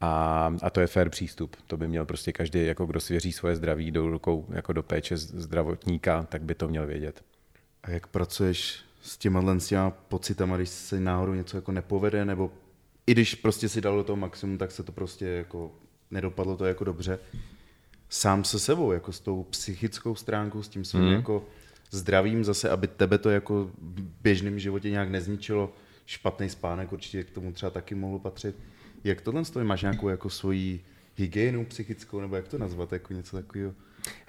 A, a to je fair přístup. To by měl prostě každý, jako kdo svěří svoje zdraví do rukou jako do péče zdravotníka, tak by to měl vědět. A jak pracuješ s těma, s těma pocitama, když se náhodou něco jako nepovede, nebo i když prostě si dal do toho maximum, tak se to prostě jako nedopadlo to jako dobře. Sám se sebou, jako s tou psychickou stránkou, s tím svým hmm. jako zdravím zase, aby tebe to jako v běžném životě nějak nezničilo. Špatný spánek určitě k tomu třeba taky mohlo patřit. Jak tohle stojí? Máš nějakou jako svoji hygienu psychickou, nebo jak to nazvat, jako něco takového?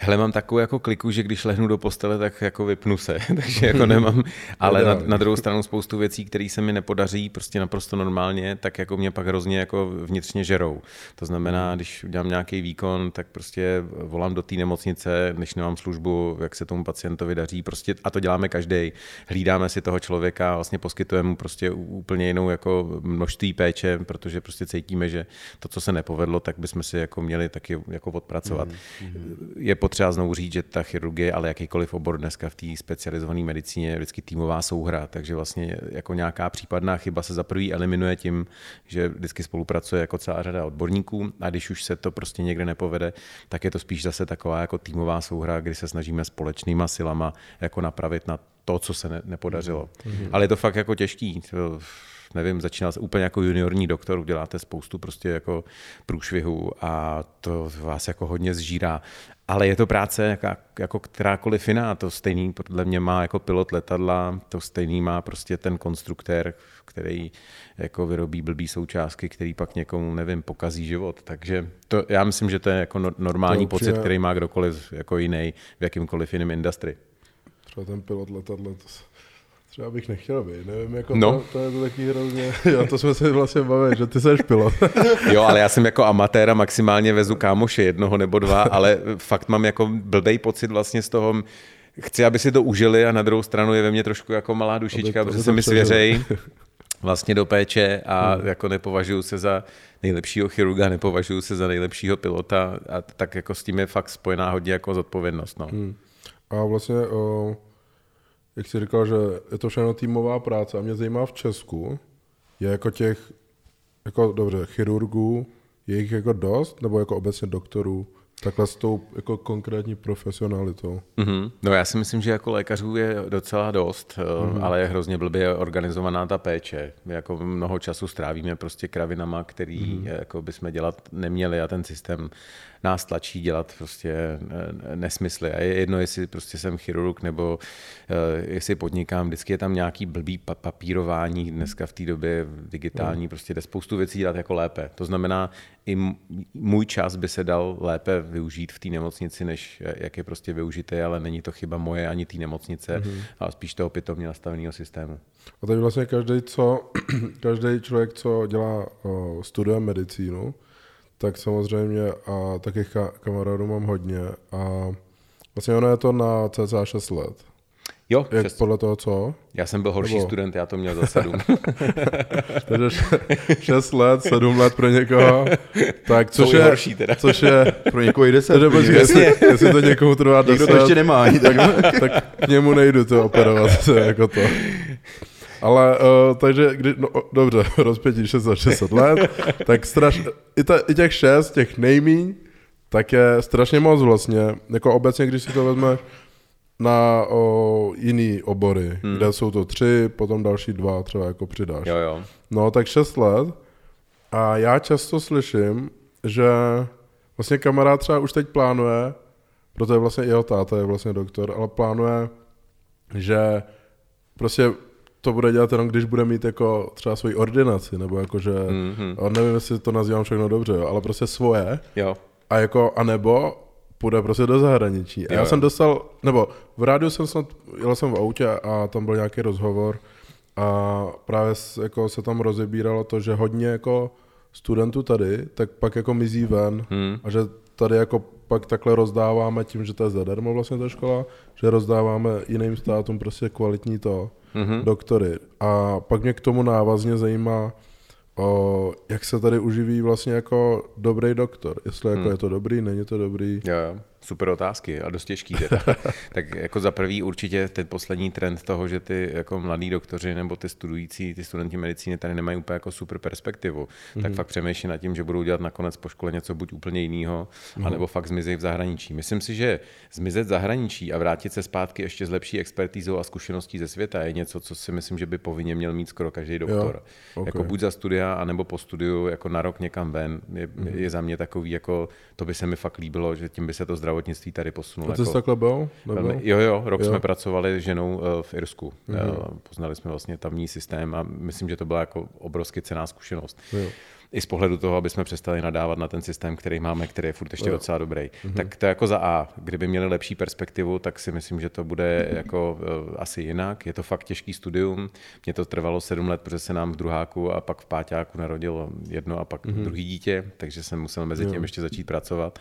Hele, mám takovou jako kliku, že když lehnu do postele, tak jako vypnu se, takže jako nemám, ale na, na druhou stranu spoustu věcí, které se mi nepodaří prostě naprosto normálně, tak jako mě pak hrozně jako vnitřně žerou. To znamená, když udělám nějaký výkon, tak prostě volám do té nemocnice, když nemám službu, jak se tomu pacientovi daří, prostě a to děláme každý. Hlídáme si toho člověka, vlastně poskytujeme mu prostě úplně jinou jako množství péče, protože prostě cítíme, že to, co se nepovedlo, tak bychom si jako měli taky jako odpracovat. Mm-hmm. Je potřeba znovu říct, že ta chirurgie, ale jakýkoliv obor dneska v té specializované medicíně je vždycky týmová souhra, takže vlastně jako nějaká případná chyba se za prvý eliminuje tím, že vždycky spolupracuje jako celá řada odborníků a když už se to prostě někde nepovede, tak je to spíš zase taková jako týmová souhra, kdy se snažíme společnýma silama jako napravit na to, co se ne, nepodařilo. Mm-hmm. Ale je to fakt jako těžký. To, nevím, začínal se úplně jako juniorní doktor, uděláte spoustu prostě jako průšvihů a to vás jako hodně zžírá. Ale je to práce jako, jako kterákoliv jiná. To stejný podle mě má jako pilot letadla, to stejný má prostě ten konstruktér, který jako vyrobí blbý součástky, který pak někomu, nevím, pokazí život. Takže to, já myslím, že to je jako no, normální to pocit, který má kdokoliv jako jiný v jakýmkoliv jiném industrii. Třeba ten pilot letadla, to Třeba bych nechtěl být, nevím, jako no. to, to, je to taky hrozně, jo, to jsme se vlastně bavili, že ty seš pilot. jo, ale já jsem jako amatéra maximálně vezu kámoše jednoho nebo dva, ale fakt mám jako blbej pocit vlastně z toho, chci, aby si to užili a na druhou stranu je ve mně trošku jako malá dušička, protože se mi svěřej vlastně do péče a hmm. jako nepovažuji se za nejlepšího chirurga, nepovažuji se za nejlepšího pilota a tak jako s tím je fakt spojená hodně jako zodpovědnost. No. Hmm. A vlastně uh jak jsi říkal, že je to všechno týmová práce a mě zajímá v Česku, je jako těch, jako dobře, chirurgů, je jich jako dost, nebo jako obecně doktorů, takhle s tou jako konkrétní profesionalitou. Mm-hmm. No já si myslím, že jako lékařů je docela dost, mm-hmm. ale je hrozně blbě organizovaná ta péče. My jako mnoho času strávíme prostě kravinama, který mm-hmm. jako bychom dělat neměli a ten systém nás tlačí dělat prostě eh, nesmysly. A je jedno, jestli prostě jsem chirurg nebo uh, jestli podnikám, vždycky je tam nějaký blbý papírování, dneska v té době digitální, mm. prostě jde spoustu věcí dělat jako lépe. To znamená, i můj čas by se dal lépe využít v té nemocnici, než jak je prostě využité, ale není to chyba moje ani té nemocnice, mm-hmm. ale spíš toho opětovně nastaveného systému. A tady vlastně každý, co, každý člověk, co dělá, studuje medicínu, tak samozřejmě a takých kamarádů mám hodně a vlastně ono je to na cca 6 let. Jo, Jak šest. podle toho co? Já jsem byl horší Nebo... student, já to měl za sedm. Takže šest let, sedm let pro někoho. Tak což je, horší teda. Což je pro někoho i deset. Takže počkej, jestli, jestli, to někomu trvá deset. Někdo to ještě nemá ani tak. tak k němu nejdu to operovat, to jako to. Ale uh, takže, kdy, no, dobře, rozpětí 6 za 6 let, tak straš, i, ta, i těch 6, těch nejmíň, tak je strašně moc vlastně. Jako obecně, když si to vezme na o, jiný obory, hmm. kde jsou to tři, potom další dva třeba jako přidáš. Jo, jo. No, tak 6 let. A já často slyším, že vlastně kamarád třeba už teď plánuje, protože vlastně jeho táta je vlastně doktor, ale plánuje, že prostě to bude dělat jenom, když bude mít jako třeba svoji ordinaci, nebo jakože, mm-hmm. nevím, jestli to nazývám všechno dobře, jo, ale prostě svoje. Jo. A jako, a nebo půjde prostě do zahraničí. A jo, já jsem dostal, nebo v rádiu jsem snad, jel jsem v autě a tam byl nějaký rozhovor a právě jako se tam rozebíralo to, že hodně jako studentů tady, tak pak jako mizí ven hmm. a že tady jako pak takhle rozdáváme tím, že to je zadarmo vlastně ta škola, že rozdáváme jiným státům prostě kvalitní to mm-hmm. doktory. A pak mě k tomu návazně zajímá, o, jak se tady uživí vlastně jako dobrý doktor. Jestli jako hmm. je to dobrý, není to dobrý. Jo. Super otázky a dost těžký. Teda. tak jako za prvý určitě ten poslední trend toho, že ty jako mladí doktoři nebo ty studující, ty studenti medicíny tady nemají úplně jako super perspektivu, mm-hmm. tak mhm. fakt přemýšlí nad tím, že budou dělat nakonec po škole něco buď úplně jiného, mm-hmm. anebo fakt zmizejí v zahraničí. Myslím si, že zmizet v zahraničí a vrátit se zpátky ještě s lepší expertízou a zkušeností ze světa je něco, co si myslím, že by povinně měl mít skoro každý doktor. Jo, okay. Jako buď za studia, anebo po studiu, jako na rok někam ven, je, mm-hmm. je za mě takový, jako to by se mi fakt líbilo, že tím by se to zdravotnictví tady posunulo. A ty jako, takhle byl? Velmi, jo, jo, rok jo. jsme pracovali s ženou eh, v Irsku. Mm-hmm. Poznali jsme vlastně tamní systém a myslím, že to byla jako obrovsky cená zkušenost. Jo. i z pohledu toho, aby jsme přestali nadávat na ten systém, který máme, který je furt ještě docela dobrý. Mm-hmm. Tak to je jako za A. Kdyby měli lepší perspektivu, tak si myslím, že to bude jako uh, asi jinak. Je to fakt těžký studium. Mně to trvalo sedm let, protože se nám v druháku a pak v páťáku narodilo jedno a pak mm-hmm. druhý dítě, takže jsem musel mezi tím ještě začít pracovat.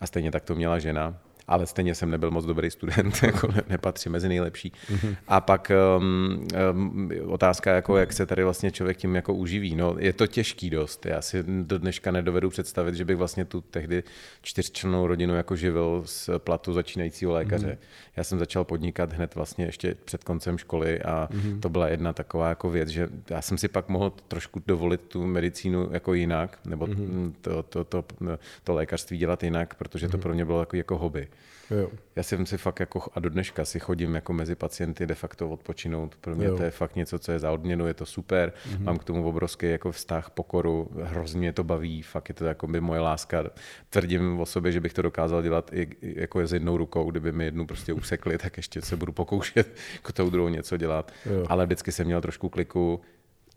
A stejně tak to měla žena ale stejně jsem nebyl moc dobrý student, jako nepatří mezi nejlepší. Mm-hmm. A pak um, um, otázka, jako jak se tady vlastně člověk tím jako uživí. No, je to těžký dost. Já si do dneška nedovedu představit, že bych vlastně tu tehdy čtyřčlennou rodinu jako živil z platu začínajícího lékaře. Mm-hmm. Já jsem začal podnikat hned vlastně ještě před koncem školy a mm-hmm. to byla jedna taková jako věc, že já jsem si pak mohl trošku dovolit tu medicínu jako jinak, nebo mm-hmm. to, to, to, to, to lékařství dělat jinak, protože to mm-hmm. pro mě bylo jako, jako hobby. Jo. Já jsem si fakt jako, a do dneška si chodím jako mezi pacienty de facto odpočinout. Pro mě jo. to je fakt něco, co je za odměnu, je to super. Mm-hmm. Mám k tomu obrovský jako vztah, pokoru, hrozně mě to baví, fakt je to jako by moje láska. Tvrdím o sobě, že bych to dokázal dělat i jako s jednou rukou, kdyby mi jednu prostě usekli, tak ještě se budu pokoušet jako tou druhou něco dělat. Jo. Ale vždycky jsem měl trošku kliku,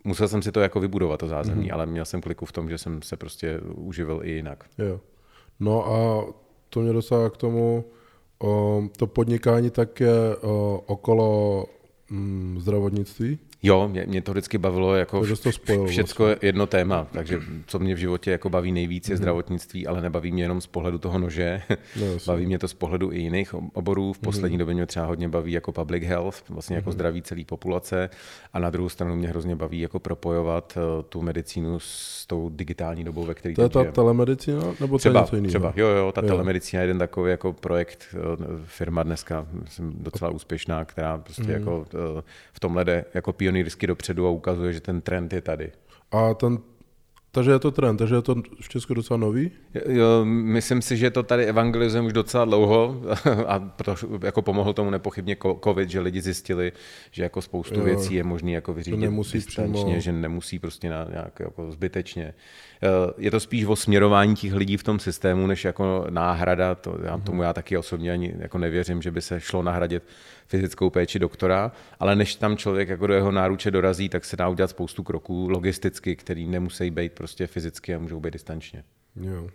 musel jsem si to jako vybudovat, to zázemí, mm-hmm. ale měl jsem kliku v tom, že jsem se prostě uživil i jinak. Jo. No a to mě dostává k tomu, to podnikání také o, okolo mm, zdravotnictví. Jo, mě, mě to vždycky bavilo jako to spojilo, všecko vlastně. jedno téma, takže co mě v životě jako baví nejvíc je mm-hmm. zdravotnictví, ale nebaví mě jenom z pohledu toho nože, no, baví mě to z pohledu i jiných oborů. V poslední mm-hmm. době mě třeba hodně baví jako public health, vlastně jako mm-hmm. zdraví celé populace a na druhou stranu mě hrozně baví jako propojovat uh, tu medicínu s tou digitální dobou, ve které To je ta telemedicína? Nebo třeba, něco jiného? Třeba, jo, jo, ta jo. telemedicína je jeden takový jako projekt, uh, firma dneska, myslím, docela úspěšná, která prostě mm-hmm. jako uh, v tomhle jde jako pionýrsky dopředu a ukazuje, že ten trend je tady. A ten takže je to trend, takže je to v Česku docela nový? Jo, myslím si, že to tady evangelizujeme už docela dlouho a proto, jako pomohl tomu nepochybně covid, že lidi zjistili, že jako spoustu jo, věcí je možný jako vyřídit distančně, že nemusí prostě na, nějak jako zbytečně. Je to spíš o směrování těch lidí v tom systému, než jako náhrada, to, já, tomu já taky osobně ani jako nevěřím, že by se šlo nahradit fyzickou péči doktora, ale než tam člověk jako do jeho náruče dorazí, tak se dá udělat spoustu kroků logisticky, který nemusí být prostě fyzicky a můžou být distančně. Jo.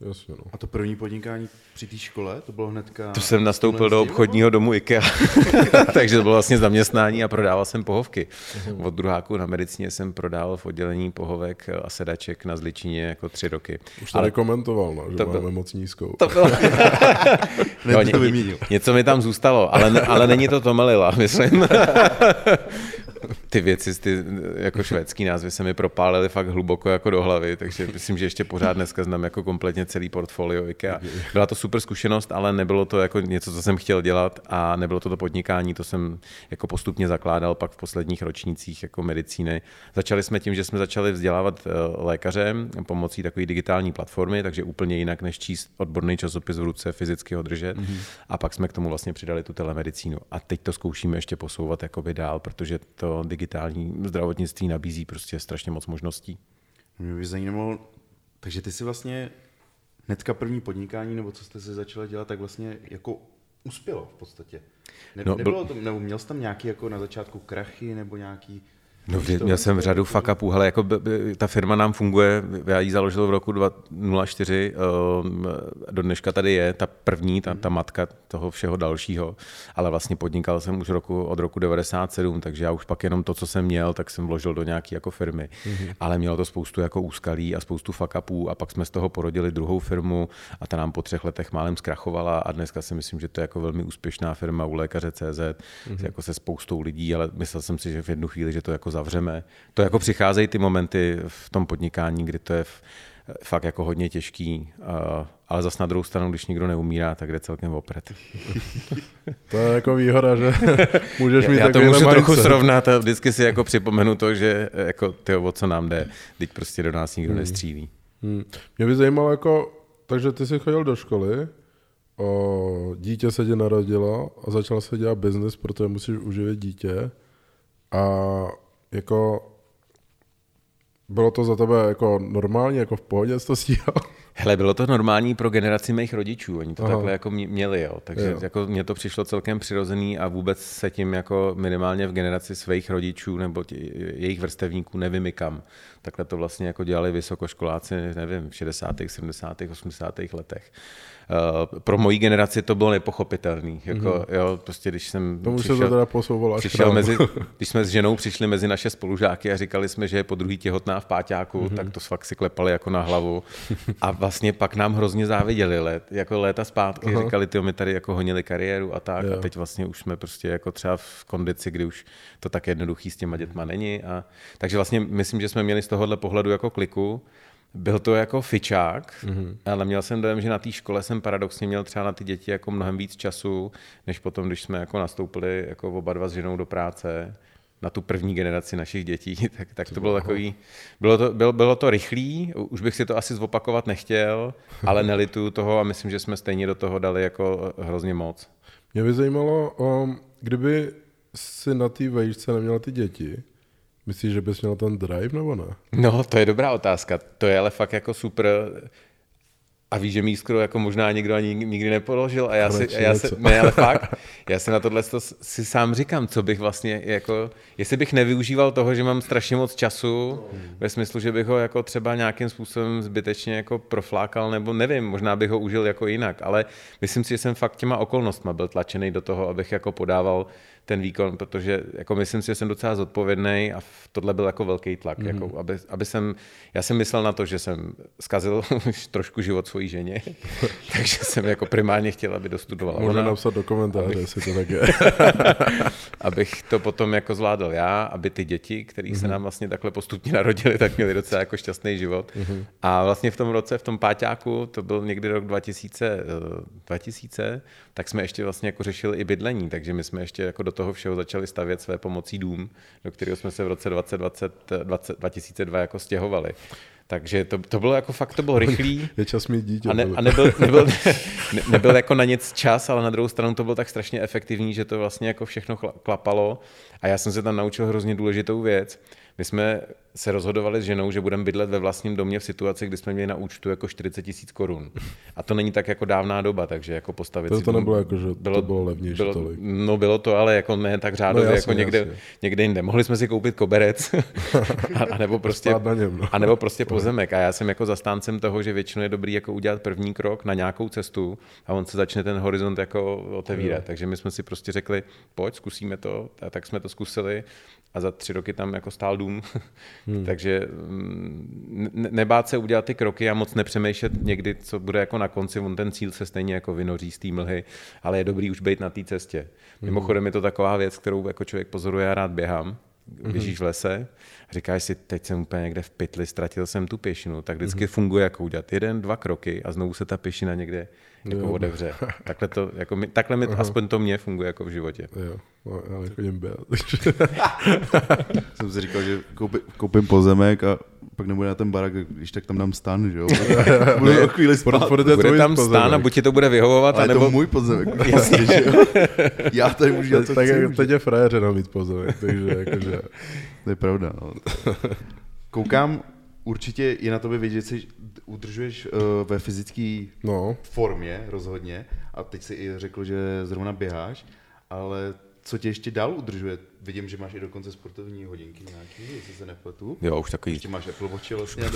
Jasně, no. A to první podnikání při té škole, to bylo hnedka... To jsem nastoupil do obchodního domu IKEA, takže to bylo vlastně zaměstnání a prodával jsem pohovky. Mhm. Od druháku na medicíně jsem prodával v oddělení pohovek a sedaček na Zličině jako tři roky. Už to Ale... komentoval, no, že to máme byl... moc nízkou. To bylo... ně, ně, něco mi tam zůstalo, ale, ale není to Tomelila, myslím ty věci, ty jako švédský názvy se mi propálily fakt hluboko jako do hlavy, takže myslím, že ještě pořád dneska znám jako kompletně celý portfolio IKEA. Byla to super zkušenost, ale nebylo to jako něco, co jsem chtěl dělat a nebylo to to podnikání, to jsem jako postupně zakládal pak v posledních ročnících jako medicíny. Začali jsme tím, že jsme začali vzdělávat eh, lékaře pomocí takové digitální platformy, takže úplně jinak než číst odborný časopis v ruce, fyzicky ho držet. Mm-hmm. A pak jsme k tomu vlastně přidali tu telemedicínu. A teď to zkoušíme ještě posouvat jakoby dál, protože to digitální zdravotnictví nabízí prostě strašně moc možností. Mě by zajímalo, takže ty si vlastně hnedka první podnikání, nebo co jste se začali dělat, tak vlastně jako uspělo v podstatě. Ne, no, nebylo to, nebo měl jsi tam nějaký jako na začátku krachy, nebo nějaký No, měl jsem řadu fuck upů, ale jako ta firma nám funguje, já ji založil v roku 2004, ehm, do dneška tady je ta první, ta, ta matka toho všeho dalšího, ale vlastně podnikal jsem už roku, od roku 97, takže já už pak jenom to, co jsem měl, tak jsem vložil do nějaké jako firmy, mm-hmm. ale mělo to spoustu jako úskalí a spoustu fuck upů a pak jsme z toho porodili druhou firmu a ta nám po třech letech málem zkrachovala a dneska si myslím, že to je jako velmi úspěšná firma u lékaře CZ, mm-hmm. jako se spoustou lidí, ale myslel jsem si, že v jednu chvíli, že to jako zavřeme. To jako přicházejí ty momenty v tom podnikání, kdy to je fakt jako hodně těžký, ale zase na druhou stranu, když nikdo neumírá, tak jde celkem opřed. To je jako výhoda, že můžeš mít Já to můžu trochu srovnat a vždycky si jako připomenu to, že jako ty o co nám jde, teď prostě do nás nikdo hmm. nestřílí. Hmm. Mě by zajímalo jako, takže ty jsi chodil do školy, o, dítě se ti narodilo a začal se dělat biznis, protože musíš uživit dítě a jako bylo to za tebe jako normálně, jako v pohodě, jsi to stíhal? Hele, bylo to normální pro generaci mých rodičů, oni to Aha. takhle jako mě- měli, jo. takže Jo. jako mně to přišlo celkem přirozený a vůbec se tím jako minimálně v generaci svých rodičů nebo tě, jejich vrstevníků nevymykám. Takhle to vlastně jako dělali vysokoškoláci, nevím, v 60., 70., 80. letech. Uh, pro moji generaci to bylo nepochopitelný. Jako, mm-hmm. jo, prostě když jsem Tomu se to teda posouvalo až přišel mezi, když jsme s ženou přišli mezi naše spolužáky a říkali jsme, že je po druhý těhotná v páťáku, Mhm. mm-hmm. tak to fakt si klepali jako na hlavu. A vlastně pak nám hrozně záviděli let, jako léta zpátky. Aha. Aha. Říkali, ty my tady jako honili kariéru a tak. Jo. A teď vlastně už jsme prostě jako třeba v kondici, kdy už to tak jednoduchý s těma dětma není. A, takže vlastně myslím, že jsme měli z tohohle pohledu jako kliku. Byl to jako fičák, Mhm. mm-hmm. ale měl jsem dojem, že na té škole jsem paradoxně měl třeba na ty děti jako mnohem víc času, než potom, když jsme jako nastoupili jako oba dva s ženou do práce na tu první generaci našich dětí, tak, tak to bylo takový, bylo to, bylo, bylo to rychlý, už bych si to asi zopakovat nechtěl, ale nelituju toho a myslím, že jsme stejně do toho dali jako hrozně moc. Mě by zajímalo, um, kdyby si na té vejšce neměl ty děti, myslíš, že bys měl ten drive nebo ne? No, to je dobrá otázka. To je ale fakt jako super. A víš, že mi skoro jako možná nikdo ani nikdy nepoložil a já si, Konečně a já si něco. ne, ale fakt, já si na tohle to si sám říkám, co bych vlastně jako, jestli bych nevyužíval toho, že mám strašně moc času, ve smyslu, že bych ho jako třeba nějakým způsobem zbytečně jako proflákal, nebo nevím, možná bych ho užil jako jinak, ale myslím si, že jsem fakt těma okolnostma byl tlačený do toho, abych jako podával ten výkon, protože jako myslím si, že jsem docela zodpovědný a v- tohle byl jako velký tlak, mm-hmm. jako aby, aby jsem, já jsem myslel na to, že jsem zkazil už trošku život svojí ženě, takže jsem jako primárně chtěl, aby dostudovala Můžeme ona, napsat do komentáře, jestli to tak je. abych to potom jako zvládl já, aby ty děti, které mm-hmm. se nám vlastně takhle postupně narodili, tak měli docela jako šťastný život. Mm-hmm. A vlastně v tom roce, v tom páťáku, to byl někdy rok 2000, eh, 2000 tak jsme ještě vlastně jako řešili i bydlení, takže my jsme ještě jako do toho všeho začali stavět své pomocí dům, do kterého jsme se v roce 2020, 20, 2002 jako stěhovali. Takže to, to bylo jako fakt, to bylo rychlý. Je čas mít dítě. A, ne, a nebyl, nebyl, ne, nebyl jako na nic čas, ale na druhou stranu to bylo tak strašně efektivní, že to vlastně jako všechno klapalo. A já jsem se tam naučil hrozně důležitou věc. My jsme se rozhodovali s ženou, že budeme bydlet ve vlastním domě v situaci, kdy jsme měli na účtu jako 40 tisíc korun. A to není tak jako dávná doba, takže jako postavit To- si to dům- nebylo jako, že to bylo levnější bylo, tolik. No bylo to, ale jako ne tak řádově, No jasně, jako někde, jasně. někde jinde. Mohli jsme si koupit koberec, a, a nebo prostě, na něm, no. a nebo prostě pozemek. A já jsem jako zastáncem toho, že většinou je dobrý jako udělat první krok na nějakou cestu a on se začne ten horizont jako otevírat. Jo. Takže my jsme si prostě řekli, pojď, zkusíme to. A tak jsme to zkusili a za tři roky tam jako stál dům. Hmm. Takže mm, ne- nebát se udělat ty kroky a moc nepřemýšlet někdy, co bude jako na konci. On ten cíl se stejně jako vynoří z té mlhy, ale je dobrý už být na té cestě. Mimochodem je to taková věc, kterou jako člověk pozoruje, já rád běhám běžíš v lese a říkáš si, teď jsem úplně někde v pytli, ztratil jsem tu pěšinu, tak vždycky funguje jako udělat jeden, dva kroky a znovu se ta pěšina někde jako Jo. otevře. Takhle, to, jako mi, takhle mi, aspoň to mě funguje jako v životě. Jo, no, já nechodím běhat. takže- Jsem si říkal, že koupím, koupím pozemek a pak nebude na ten barak, když tak tam dám stan, že jo? Budu o chvíli spát. Bude tvůj tam pozemek. stán a buď ti to bude vyhovovat, Ale je anebo... to můj pozemek. Jasně, že jo? Já tady můžu dělat, co Tak chci. jak teď je frajeřina mít pozemek, takže jakože... To je pravda. No. Koukám, určitě je na tobě vidět, že udržuješ uh, ve fyzické No, formě rozhodně. A teď si i řekl, že zrovna běháš, ale co tě ještě dál udržuje? Vidím, že máš i dokonce sportovní hodinky nějaký, jestli se nepletu. Jo, už takový... Ještě máš Apple Watch vlastně.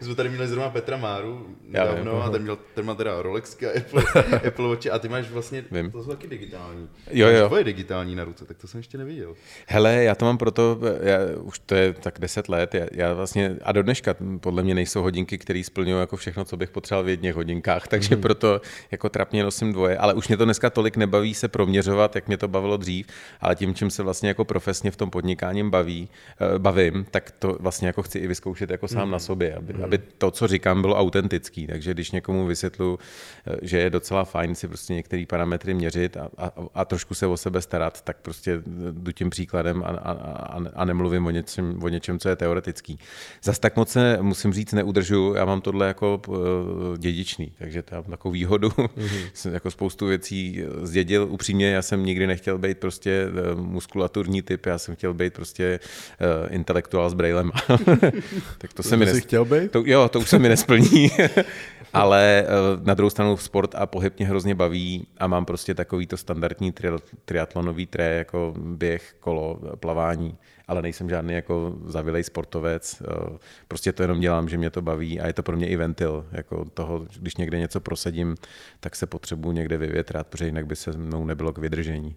My jsme tady měli zrovna Petra Máru vím, nedávno a ten, měl, ten má teda Rolexky a Apple, Apple Watch a ty máš vlastně, Vím. to jsou taky digitální. Jo, jo. Tvoje digitální na ruce, tak to jsem ještě neviděl. Hele, já to mám proto, já, už to je tak 10 let, já, já vlastně, a do dneška podle mě nejsou hodinky, které splňují jako všechno, co bych potřeboval v jedných hodinkách, takže mm. proto jako trapně nosím dvoje, ale už mě to dneska tolik nebaví se proměřovat, jak mě to bavilo dřív, ale tím, čím se vlastně jako profesně v tom podnikání baví, eh, bavím, tak to vlastně jako chci i vyzkoušet jako sám mm. na sobě, aby, aby to, co říkám, bylo autentický, takže když někomu vysvětlu, eh, že je docela fajn si prostě některé parametry měřit a, a, a trošku se o sebe starat, tak prostě jdu tím příkladem a, a, a, a nemluvím o něčem, o něčem, co je teoretický. Zas tak moc se, musím říct, neudržu, já mám tohle jako eh, dědičný, takže mám takovou výhodu, jsem jako spoustu věcí zdědil, upřímně, já jsem nikdy nechtěl být prostě eh, muskulaturní typ, já jsem chtěl být prostě uh, intelektuál s brailem. tak to se mi nes... chtěl být? To, jo, to už se mi nesplní. Ale uh, na druhou stranu sport a pohyb mě hrozně baví a mám prostě takový to standardní tri, triatlonový tré, jako běh, kolo, plavání, ale nejsem žádný jako zavilej sportovec. Uh, prostě to jenom dělám, že mě to baví a je to pro mě i ventil. Jako toho, když někde něco prosadím, tak se potřebuji někde vyvětrat, protože jinak by se mnou nebylo k vydržení.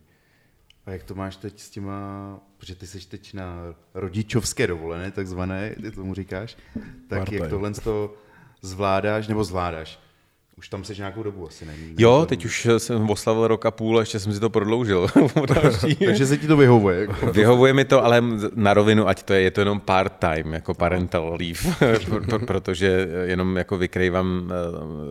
A jak to máš teď s těma, protože ty jsi teď na rodičovské dovolené, takzvané, ty tomu říkáš, tak Marta, jak tohle to zvládáš, nebo zvládáš? Už tam seš nějakou dobu asi není. Jo, teď už jsem oslavil rok a půl a ještě jsem si to prodloužil. Takže se ti to vyhovuje. Jako. Vyhovuje mi to, ale na rovinu, ať to je, je to jenom part-time, jako parental leave, protože jenom jako vykrývám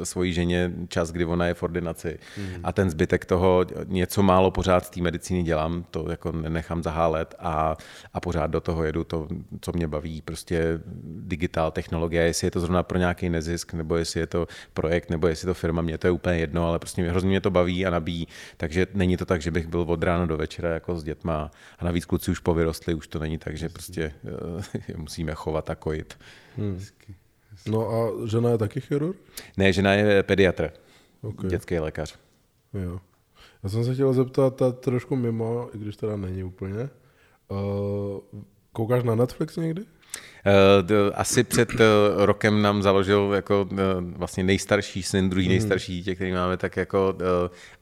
eh, svoji ženě čas, kdy ona je v ordinaci hmm. a ten zbytek toho něco málo pořád z té medicíny dělám, to jako nechám zahálet a, a pořád do toho jedu to, co mě baví, prostě digitál, technologie, jestli je to zrovna pro nějaký nezisk, nebo jestli je to projekt, nebo jestli to firma, mě to je úplně jedno, ale prostě mě, hrozně mě to baví a nabíjí, takže není to tak, že bych byl od rána do večera jako s dětma a navíc kluci už povyrostli, už to není tak, že prostě uh, musíme chovat a kojit. Hmm. No a žena je taky chirurg? Ne, žena je pediatr, okay. dětský lékař. Jo. Já jsem se chtěl zeptat ta trošku mimo, i když teda není úplně. Uh, koukáš na Netflix někdy? Eh, asi před eh, rokem nám založil jako eh, vlastně nejstarší syn, druhý mhm. nejstarší dítě, který máme, tak jako,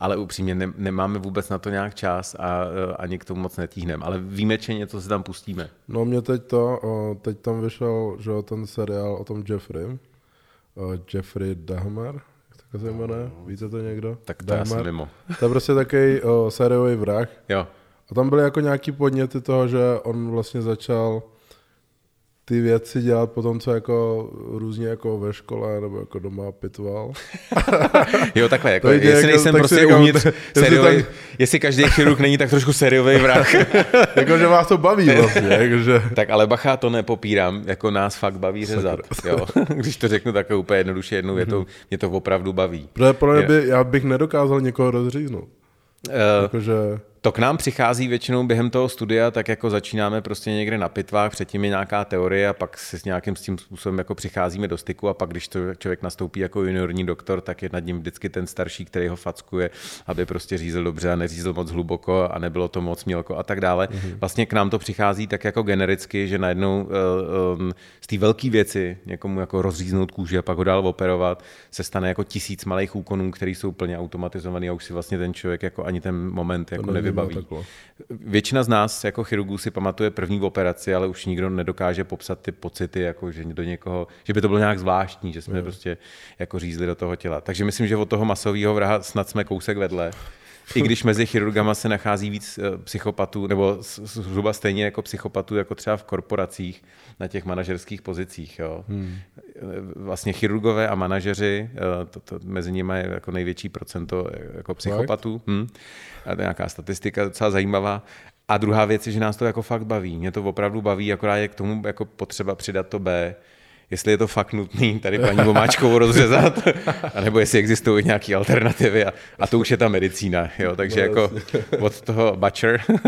ale upřímně ne, nemáme vůbec na to nějak čas a ani k tomu moc netíhneme. Ale že něco si tam pustíme. No mě teď to, teď tam vyšel, že ten seriál o tom Jeffrey, Jeffrey Dahmer, jak se jmenuje, víte to někdo? Tak to Dahmer. já mimo. To je prostě takový sériový vrah. Jo. A tam byly jako nějaký podněty toho, že on vlastně začal ty věci dělat potom, co jako různě jako ve škole nebo jako doma pitval. jo, takhle, jako, jestli jako, nejsem prostě říkám, uvnitř seriový, tam... jestli každý chirurg není tak trošku seriový vrah. jako, že vás to baví vlastně. Jakože... tak ale bacha, to nepopírám, jako nás fakt baví řezat. Jo. Když to řeknu tak úplně jednoduše jednou větou, mm-hmm. mě to opravdu baví. Protože podle by, já bych nedokázal někoho rozříznout. Uh, Jakože... To k nám přichází většinou během toho studia, tak jako začínáme prostě někde na pitvách, předtím je nějaká teorie a pak se s nějakým s tím způsobem jako přicházíme do styku a pak, když to člověk nastoupí jako juniorní doktor, tak je nad ním vždycky ten starší, který ho fackuje, aby prostě řízl dobře a neřízl moc hluboko a nebylo to moc mělko a tak dále. Mm-hmm. Vlastně k nám to přichází tak jako genericky, že najednou uh, um, z té velké věci někomu jako rozříznout kůži a pak ho dál operovat, se stane jako tisíc malých úkonů, které jsou plně automatizované a už si vlastně ten člověk jako ani ten moment jako nevybaví baví. Takhle. Většina z nás jako chirurgů si pamatuje první operaci, ale už nikdo nedokáže popsat ty pocity, jako že do někoho, že by to bylo nějak zvláštní, že jsme je. prostě jako řízli do toho těla. Takže myslím, že od toho masového vraha snad jsme kousek vedle. I když mezi chirurgama se nachází víc eh, psychopatů, nebo zhruba stejně jako psychopatů, jako třeba v korporacích na těch manažerských pozicích. Jo. Hmm. Eh, vlastně chirurgové a manažeři, eh, to, to, mezi nimi je jako největší procento jako psychopatů. Hmm. A to je nějaká statistika docela zajímavá. A druhá věc je, že nás to jako fakt baví. Mě to opravdu baví, akorát je k tomu jako potřeba přidat to B, jestli je to fakt nutný tady paní Vomáčkovou rozřezat, anebo jestli existují nějaké alternativy a, a to už je ta medicína, jo, takže no, jako od toho butcher no,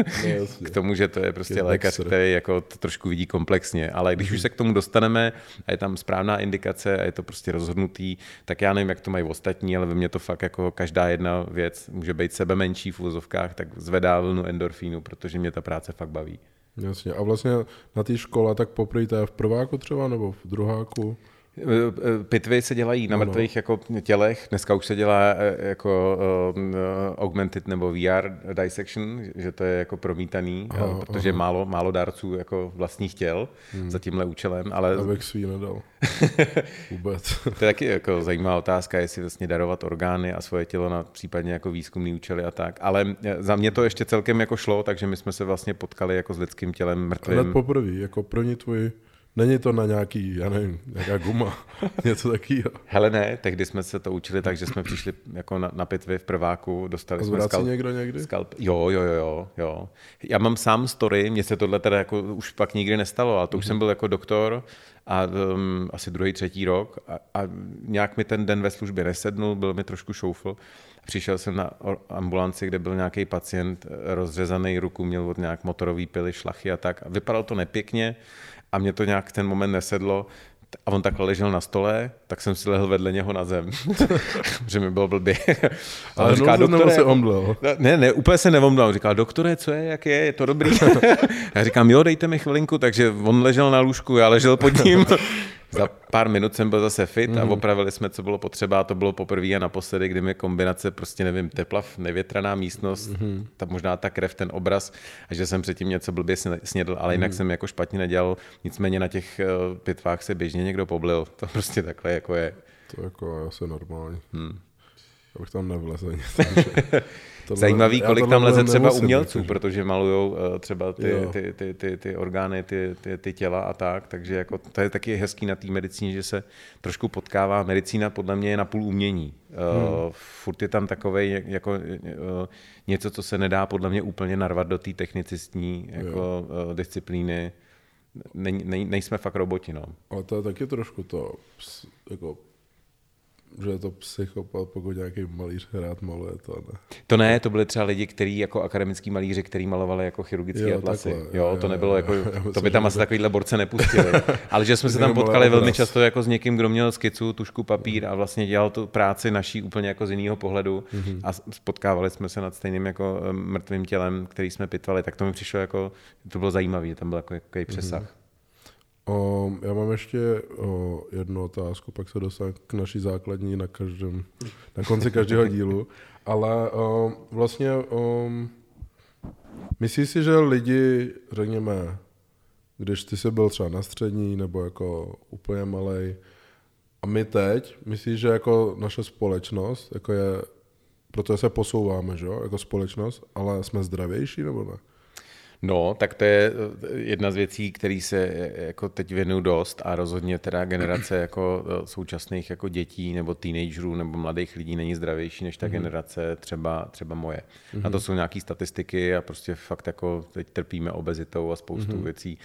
k tomu, že to je prostě je lékař, který jako to trošku vidí komplexně, ale když už se k tomu dostaneme a je tam správná indikace a je to prostě rozhodnutý, tak já nevím, jak to mají ostatní, ale ve mně to fakt jako každá jedna věc může být sebe menší v úzovkách, tak zvedá vlnu endorfínu, protože mě ta práce fakt baví. Jasně. A vlastně na té škole tak poprvé v prváku třeba nebo v druháku? Eh, pitvy se dělají na mrtvých jako tělech, dneska už se dělá eh, jako uh, augmented nebo VR dissection, že to je jako promítaný, aha, protože aha. málo, málo dárců jako vlastních těl hmm. za tímhle účelem, ale... Abych svý nedal. Vůbec. to je taky jako zajímavá otázka, jestli vlastně darovat orgány a svoje tělo na případně jako výzkumný účely a tak, ale za mě to ještě celkem jako šlo, takže my jsme se vlastně potkali jako s lidským tělem mrtvým. Ale poprvé, jako pro ně tvůj Není to na nějaký, já nevím, nějaká guma, něco takového. Hele ne, tehdy jsme se to učili tak, že jsme přišli jako na, na pitvy v prváku, dostali jsme skalp, někdo někdy? skalp. Jo, jo, jo, jo, jo. Já mám sám story, mně se tohle teda jako už pak nikdy nestalo, ale to už jsem byl jako doktor a um, asi druhý, třetí rok a, a nějak mi ten den ve službě nesednul, byl mi trošku šoufl. Přišel jsem na ambulanci, kde byl nějaký pacient eh, rozřezaný ruku, měl od nějak motorový pily, šlachy a tak. A vypadalo to nepěkně a mě to nějak ten moment nesedlo. A on takhle ležel na stole, tak jsem si lehl vedle něho na zem, že mi bylo blbě. A Ale on říká, doktore, se omdlel. ne, ne, úplně se nevomdal. On říkal, doktore, co je, jak je, je to dobrý? já říkám, jo, dejte mi chvilinku, takže on ležel na lůžku, já ležel pod ním. Za pár minut jsem byl zase fit Mhm. a opravili jsme, co bylo potřeba. A to bylo poprvé a naposledy, kdy mi kombinace, prostě nevím, teplav, nevětraná místnost, Mhm. ta, možná ta krev, ten obraz, a že jsem předtím něco blbě sně- snědl, ale jinak Mhm. jsem jako špatně nedělal. Nicméně na těch eh, pitvách se běžně někdo poblil. To prostě takhle jako je. To jako je asi normální. Hmm. Já bych tam nevlezl nic. takže tohle- Zajímavý, kolik tam leze třeba nemusím, umělců, jakože. protože malujou eh, třeba ty, Jo. ty, ty, ty, ty orgány, ty, ty, ty těla a tak, takže jako to je taky hezký na té medicíně, že se trošku potkává. Medicína podle mě je napůl umění. Hmm. Furt je tam takové jako eh, něco, co se nedá podle mě úplně narvat do té technicistní jako eh, disciplíny. Nej, nej, nejsme fakt roboti, no. Ale to je taky trošku to, jako, že je to psychopat, pokud nějaký malíř rád maluje to, ne? To ne, to byly třeba lidi, kteří jako akademický malíři, kteří malovali jako chirurgické atlasy. takhle, Jo, jo, to nebylo jo, jako, jo, to myslím, by tam že asi to- takovýhle borce nepustili. Ale že jsme se tam potkali velmi obraz. často jako s někým, kdo měl skicu, tušku, papír a vlastně dělal tu práci naší úplně jako z jiného pohledu Mhm. a spotkávali jsme se nad stejným jako eh, mrtvým tělem, který jsme pitvali. Tak to mi přišlo jako, to bylo zajímavé, tam byl jako jaký přesah. O, já mám ještě o, jednu otázku, pak se dostanu k naší základní na každém, na konci každého dílu, ale o, vlastně o, myslíš si, že lidi, řekněme, když ty jsi byl třeba na střední nebo jako úplně malej, a my teď, myslíš, že jako naše společnost, jako je, protože se posouváme, že jo, jako společnost, ale jsme zdravější nebo ne? No, tak to je eh, jedna z věcí, který se eh, jako teď věnuju dost a rozhodně teda generace jako eh, současných jako dětí nebo teenagerů nebo mladých lidí není zdravější než ta generace třeba, třeba moje. A to jsou nějaké statistiky a prostě fakt jako teď trpíme obezitou a spoustu věcí.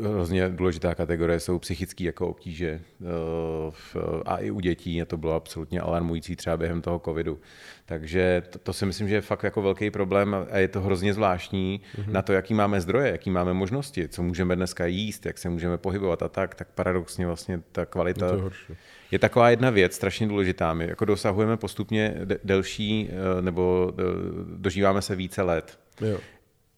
Hrozně důležitá kategorie jsou psychické jako obtíže eh, a i u dětí a to bylo absolutně alarmující třeba během toho covidu. Takže to, to si myslím, že je fakt jako velký problém a je to hrozně zvláštní na to, jaký máme zdroje, jaký máme možnosti, co můžeme dneska jíst, jak se můžeme pohybovat a tak, tak paradoxně vlastně ta kvalita To je horší. je taková jedna věc strašně důležitá. My jako dosahujeme postupně de- delší eh, nebo eh, dožíváme se více let. Jo.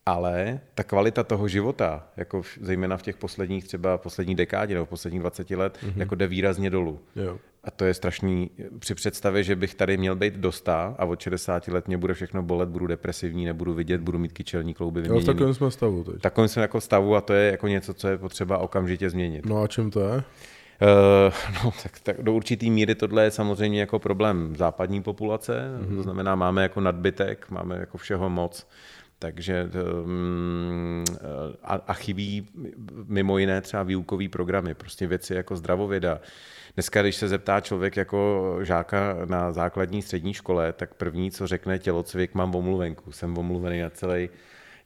Ale ta kvalita toho života, jako v- zejména v těch posledních třeba poslední dekádě nebo posledních 20 let, mm-hmm. jako jde výrazně dolů. Jo. A to je strašný při představě, že bych tady měl být do 100 a od 60 let mě bude všechno bolet, budu depresivní, nebudu vidět, budu mít kyčelní klouby Jo, v vyměněný. takovém jsme stavu teď. Takovém jsem jako stavu a to je jako něco, co je potřeba okamžitě změnit. No a čím to je? Uh, no, tak, tak do určitý míry tohle je samozřejmě jako problém západní populace, mm-hmm. to znamená, máme jako nadbytek, máme jako všeho moc, takže um, a, a chybí mimo jiné třeba výukové programy, prostě věci jako zdravověda. Dneska, když se zeptá člověk jako žáka na základní střední škole, tak první, co řekne tělocvik, mám omluvenku, jsem omluvený na celý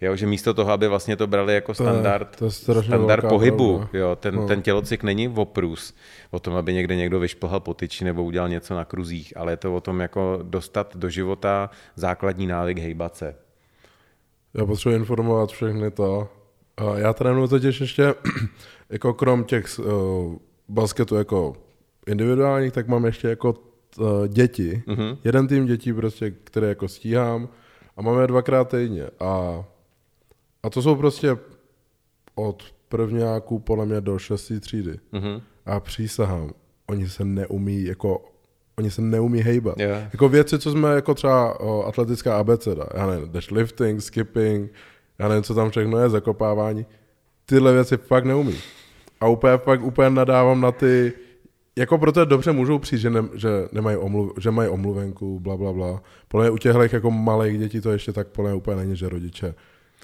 Jo, že místo toho, aby vlastně to brali jako To je- standard, to je standard pohybu, pravda. jo, ten, No. ten tělocvik není oprus o tom, aby někde někdo vyšplhal po tyči nebo udělal něco na kruzích, ale je to o tom jako dostat do života základní návyk hejbat se. Já potřebuji informovat všechny to. A Já trénuji totiž ještě, jako krom těch uh, basketů jako individuálních, tak mám ještě jako uh, děti. Mm-hmm. Jeden tým dětí prostě, které jako stíhám a máme je dvakrát týdně. A, a to jsou prostě od prvňáků podle mě do šestý třídy. Mhm. A přísahám, oni se neumí jako oni se neumí hejbat. Jo. Jako věci, co jsme jako třeba o, atletická abeceda, já nevím, lifting, skipping, já nevím, co tam všechno je, zakopávání, tyhle věci fakt neumí. A úplně, fakt úplně nadávám na ty, jako proto dobře můžou přijít, že, ne, že, nemají omluv, že mají omluvenku, bla, bla, bla. Podle mě u těchto jako malých dětí to ještě tak podle mě úplně není, že rodiče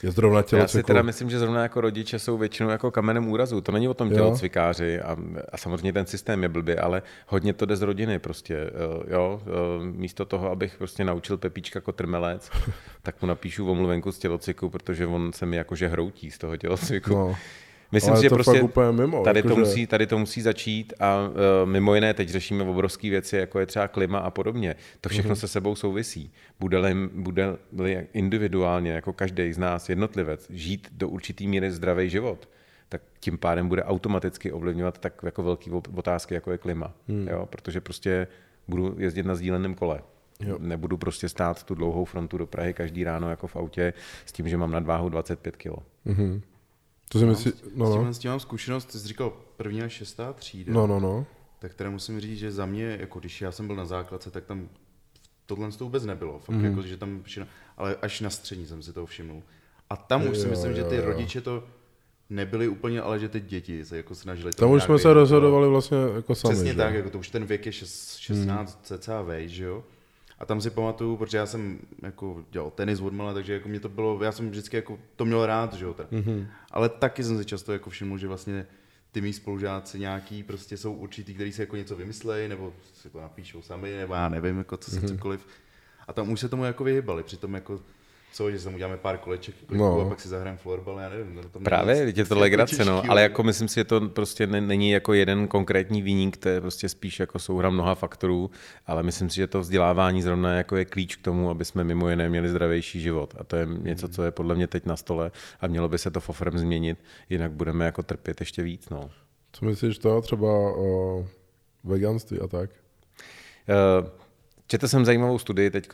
Je zrovna Já si teda myslím, že zrovna jako rodiče jsou většinou jako kamenem úrazu. To není o tom tělocvikáři a, a samozřejmě ten systém je blbý, ale hodně to jde z rodiny prostě. eh, Jo, eh, místo toho, abych prostě naučil Pepíčka kotrmelec, tak mu napíšu omluvenku z tělocviku, protože on se mi jakože hroutí z toho tělocviku. No. Myslím Ale si, že prostě mimo, tady, to jakože- musí, tady to musí začít a uh, mimo jiné teď řešíme obrovské věci, jako je třeba klima a podobně. To všechno Mhm. se sebou souvisí. Bude-li, bude individuálně, jako každý z nás jednotlivec, žít do určitý míry zdravý život, tak tím pádem bude automaticky ovlivňovat tak jako velký otázky, jako je klima. Hmm. Jo? Protože prostě budu jezdit na sdíleném kole. Jo. Nebudu prostě stát tu dlouhou frontu do Prahy každý ráno jako v autě s tím, že mám nadváhu 25 kg. Mhm. To si myslí, no, S no. s tím mám zkušenost, ty jsi říkal první a šestá třída. no, no, no. Tak teda musím říct, že za mě, jako když já jsem byl na základce, tak tam tohle to vůbec nebylo. Fakt mm. jako, že tam všechno, ale až na střední jsem si toho všimnul. A tam už si Jo, myslím, že jo, ty jo. rodiče to nebyli úplně, ale že ty děti se jako snažili to Tam už jsme se rozhodovali vlastně jako sami. Přesně že? tak, jako to už ten věk je šest- 16 hmm. cca vej, že jo. A tam si pamatuju, protože já jsem jako dělal tenis od mala, takže jako mě to bylo, já jsem vždycky jako to měl rád, že jo. Tak. Mm-hmm. Ale taky jsem si často jako všiml, že vlastně ty mý spolužáci nějaký prostě jsou určitý, který si jako něco vymyslejí, nebo si to napíšou sami, nebo já nevím, jako co si mm-hmm. cokoliv. A tam už se tomu jako vyhybali, přitom jako co, že se mu uděláme pár koleček kliku, No. a pak si zahrajeme florbal, já nevím. no, Právě, je to jako legrace, no, ale jako myslím si, že to prostě ne- není jako jeden konkrétní výnik, to je prostě spíš jako souhra mnoha faktorů, ale myslím si, že to vzdělávání zrovna jako je klíč k tomu, aby jsme mimo jiné měli zdravější život. A to je něco, co je podle mě teď na stole a mělo by se to fofrem změnit, jinak budeme jako trpět ještě víc, no. Co myslíš to třeba o veganství a tak? Eh, Četl jsem zajímavou studii teď,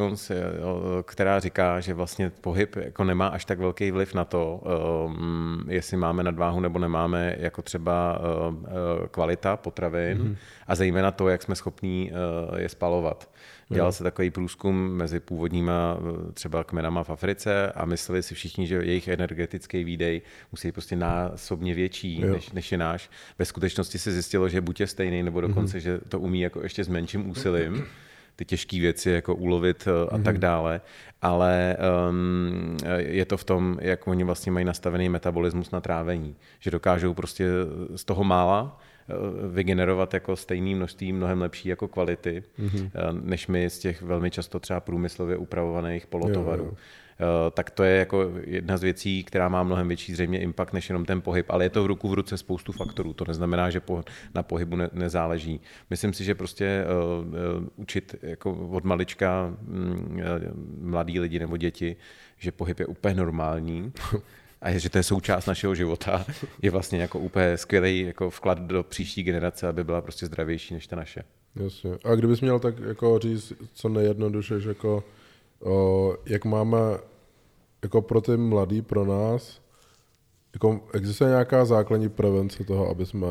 která říká, že vlastně pohyb jako nemá až tak velký vliv na to, um, jestli máme nadváhu nebo nemáme, jako třeba uh, kvalita potravin mm-hmm. a zejména to, jak jsme schopní je spalovat. Dělal se takový průzkum mezi původníma třeba kmenama v Africe a mysleli si všichni, že jejich energetický výdej musí být prostě násobně větší, Jo. než, než je náš. Ve skutečnosti se zjistilo, že buď je stejný, nebo dokonce, mm-hmm. že to umí jako ještě s menším úsilím ty těžké věci jako ulovit eh, a tak dále, ale um, je to v tom, jak oni vlastně mají nastavený metabolismus na trávení, že dokážou prostě z toho mála eh, vygenerovat jako stejné množství mnohem lepší jako kvality, mm-hmm. než my z těch velmi často třeba průmyslově upravovaných polotovarů. Jo, jo. Eh, tak to je jako jedna z věcí, která má mnohem větší zřejmě impact než jenom ten pohyb, ale je to v ruku v ruce spoustu faktorů. To neznamená, že po, na pohybu ne, nezáleží. Myslím si, že prostě uh, učit jako od malička um, mladí lidi nebo děti, že pohyb je úplně normální a je, že to je součást našeho života, je vlastně jako úplně skvělý jako vklad do příští generace, aby byla prostě zdravější než ta naše. Jasně. A kdybys měl tak jako říct co nejjednodušeš, jako o, jak máme jako pro ty mladý, pro nás, jako existuje nějaká základní prevence toho, aby jsme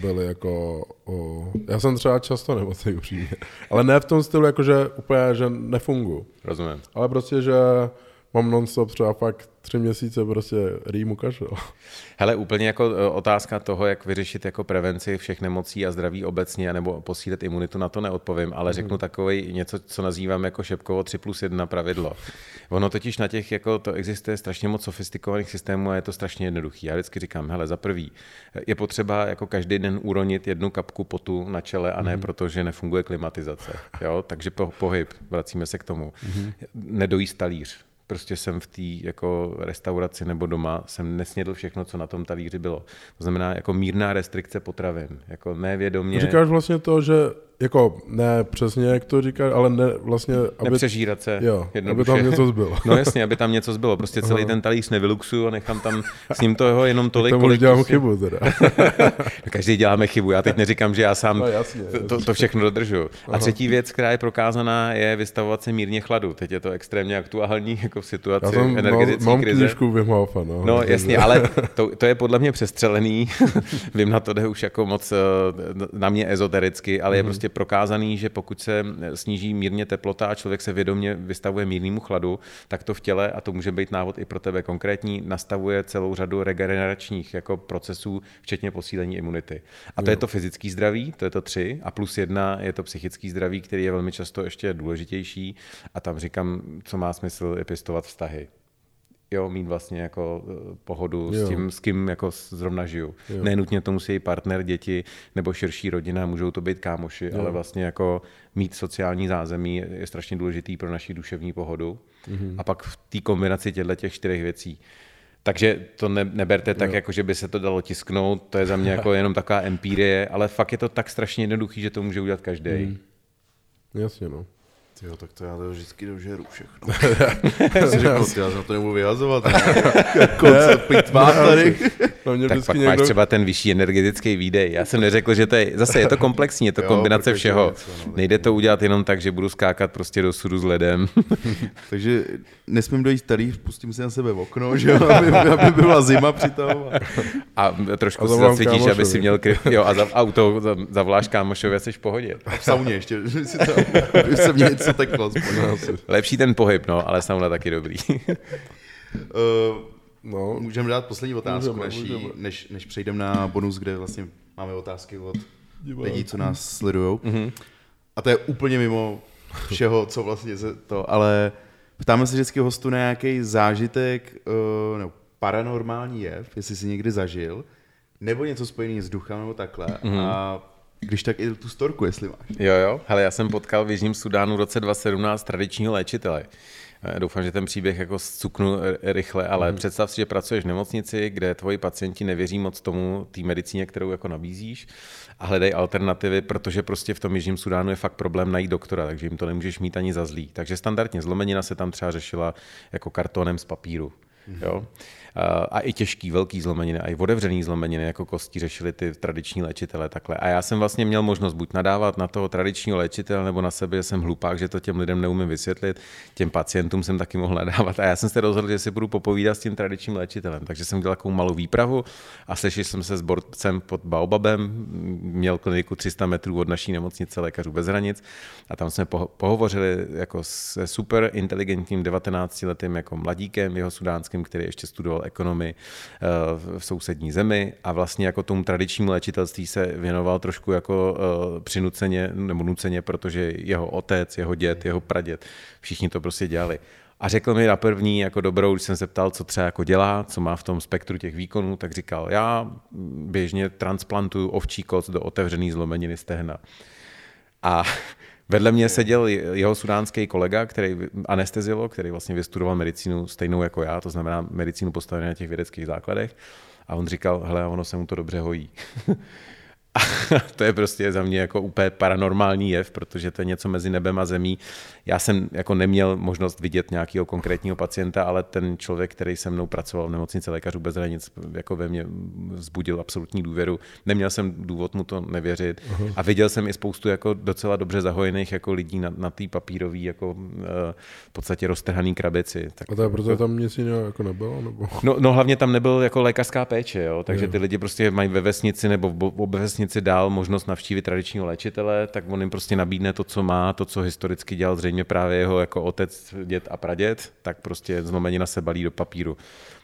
byli jako, o, já jsem třeba často nemocný upřímně, ale ne v tom stylu, jako že úplně, že nefungu, Rozumím. ale prostě, že mám non-stop třeba fakt tři měsíce prostě rýmu kašel. Hele, úplně jako e, otázka toho, jak vyřešit jako prevenci všech nemocí a zdraví obecně, nebo posílit imunitu, na to neodpovím, ale řeknu takový něco, co nazývám jako šepkovo 3 plus 1 pravidlo. Ono totiž na těch, jako to existuje strašně moc sofistikovaných systémů a je to strašně jednoduchý. Já vždycky říkám, hele, za prvý, je potřeba jako každý den uronit jednu kapku potu na čele a ne proto, že nefunguje klimatizace. Jo? Takže po, pohyb, vracíme se k tomu. Nedojíst talíř prostě jsem v té jako restauraci nebo doma, jsem nesnědl všechno, co na tom talíři bylo. To znamená jako mírná restrikce potravin, jako nevědomě, Říkáš vlastně to, že jako ne přesně, jak to říkáš, ale ne vlastně, aby, nepřežírat se. jo, aby jednoduše. tam něco zbylo. No jasně, aby tam něco zbylo. Prostě celý ten talíř nevyluxuju a nechám tam s ním toho jenom tolik, kolik dělám prostě- chybu teda. Každý děláme chybu. Já teď neříkám, že já sám No, jasně, to, to, to všechno dodržu. A třetí věc, která je prokázaná, je vystavovat se mírně chladu. Teď je to extrémně aktuální jako v situaci Já jsem, energetické mám, mám krize. knížku Wim Hofa, no. No jasně, ale to, to je podle mě přestřelený. Vím, na to jde už jako moc eh, na mě ezotericky, ale je prostě prokázaný, že pokud se sníží mírně teplota a člověk se vědomě vystavuje mírnému chladu, tak to v těle, a to může být návod i pro tebe konkrétní, nastavuje celou řadu regeneračních jako procesů, včetně posílení imunity. A to je to fyzický zdraví, to je to tři, a plus jedna je to psychický zdraví, který je velmi často ještě důležitější. A tam říkám, co má smysl, je pěstovat vztahy jo, mít vlastně jako eh, pohodu Jo. s tím, s kým jako zrovna žiju. Jo. Nenutně to musí partner, děti nebo širší rodina, můžou to být kámoši, Jo. ale vlastně jako mít sociální zázemí je strašně důležitý pro naši duševní pohodu. Mhm. A pak v té kombinaci těchto těch čtyřech věcí. Takže to ne, neberte tak, Jo. jako že by se to dalo tisknout, to je za mě jako jenom taková empírie, ale fakt je to tak strašně jednoduchý, že to může udělat každý. Mhm. Jasně, no. Jo, tak to já to vždycky dožeru všechno. Já si řekl, ty, já se na to nebudu vyhazovat. Koncept pitvá tady. No, mě Tak pak někdo... máš třeba ten vyšší energetický výdej. Já jsem neřekl, že to je, zase je to komplexní, je to Jo, kombinace všeho. něco, no, Nejde to udělat jenom tak, že budu skákat prostě do sudu s ledem. Takže nesmím dojít tady, pustím si na sebe v okno, že jo, aby, aby byla zima přitom. A trošku A se zasvětíš, aby si měl kryt. Jo, a za auto za- zavoláš kámošovi a jsi v pohodě. A v sauně ještě, že si tam, aby se mě něco teklo. Lepší ten pohyb, no, ale sauna taky dobrý. Uh, No, můžeme dát poslední otázku, Můžeme, naší, můžeme. než, než přejdeme na bonus, kde vlastně máme otázky od Diváků. lidí, co nás sledují. Mhm. A to je úplně mimo všeho, co vlastně se to, ale ptáme se vždycky hostu na nějaký zážitek, uh, no, paranormální jev, jestli si někdy zažil, nebo něco spojené s duchem nebo takhle. Mhm. A když tak i tu storku, jestli máš. Jo, jo. Hele, já jsem potkal v Jižním Sudánu v roce 2017 tradičního léčitele. Eh, Doufám, že ten příběh jako zcuknu rychle, ale mm. představ si, že pracuješ v nemocnici, kde tvoji pacienti nevěří moc tomu, té medicíně, kterou jako nabízíš a hledají alternativy, protože prostě v tom Jižním Sudánu je fakt problém najít doktora, takže jim to nemůžeš mít ani za zlý. Takže standardně zlomenina se tam třeba řešila jako kartonem z papíru. Jo? A- A i těžký, velký zlomeniny, a i otevřený zlomeniny, jako kosti řešili ty tradiční léčitele takhle. A já jsem vlastně měl možnost buď nadávat na toho tradičního léčitele, nebo na sebe, že jsem hlupák, že to těm lidem neumím vysvětlit. Těm pacientům jsem taky mohl nadávat. A já jsem se rozhodl, že si budu popovídat s tím tradičním léčitelem. Takže jsem dělal takovou malou výpravu a sešel jsem se s borcem pod Baobabem, měl kliniku 300 metrů od naší nemocnice Lékařů bez hranic a tam jsme poho- pohovořili jako se super inteligentním 19-letým jako mladíkem, jeho sudánským, který ještě studoval ekonomii eh, v- sousední zemi a vlastně jako tomu tradičnímu léčitelství se věnoval trošku jako eh, přinuceně nebo nuceně, protože jeho otec, jeho děd, jeho praděd, všichni to prostě dělali. A řekl mi na první jako dobrou, když jsem se ptal, co třeba jako dělá, co má v tom spektru těch výkonů, tak říkal, já běžně transplantuju ovčí koc do otevřený zlomeniny stehna. A vedle mě seděl jeho sudánský kolega, který anesteziolog, který vlastně vystudoval medicínu stejnou jako já, to znamená medicínu postavenou na těch vědeckých základech. A on říkal, hele, ono se mu to dobře hojí. A to je prostě za mě jako úplně paranormální jev, protože to je něco mezi nebem a zemí. Já jsem jako neměl možnost vidět nějakého konkrétního pacienta, ale ten člověk, který se mnou pracoval v nemocnici lékařů bez hranic, jako ve mně vzbudil absolutní důvěru. Neměl jsem důvod mu to nevěřit a viděl jsem i spoustu jako docela dobře zahojených jako lidí na, na té papírové jako eh, v podstatě roztrhaný krabici. Tak a to je proto tam nic jiného jako nebylo? Nebo? No, no hlavně tam nebyl jako lékařská péče, jo? takže ty lidi prostě mají ve vesnici nebo v ve vesnici dál možnost navštívit tradičního léčitele, tak on jim prostě nabídne to, co má, to, co historicky dělal zřejmě právě jeho jako otec, děd a praděd, tak prostě zlomenina se balí do papíru.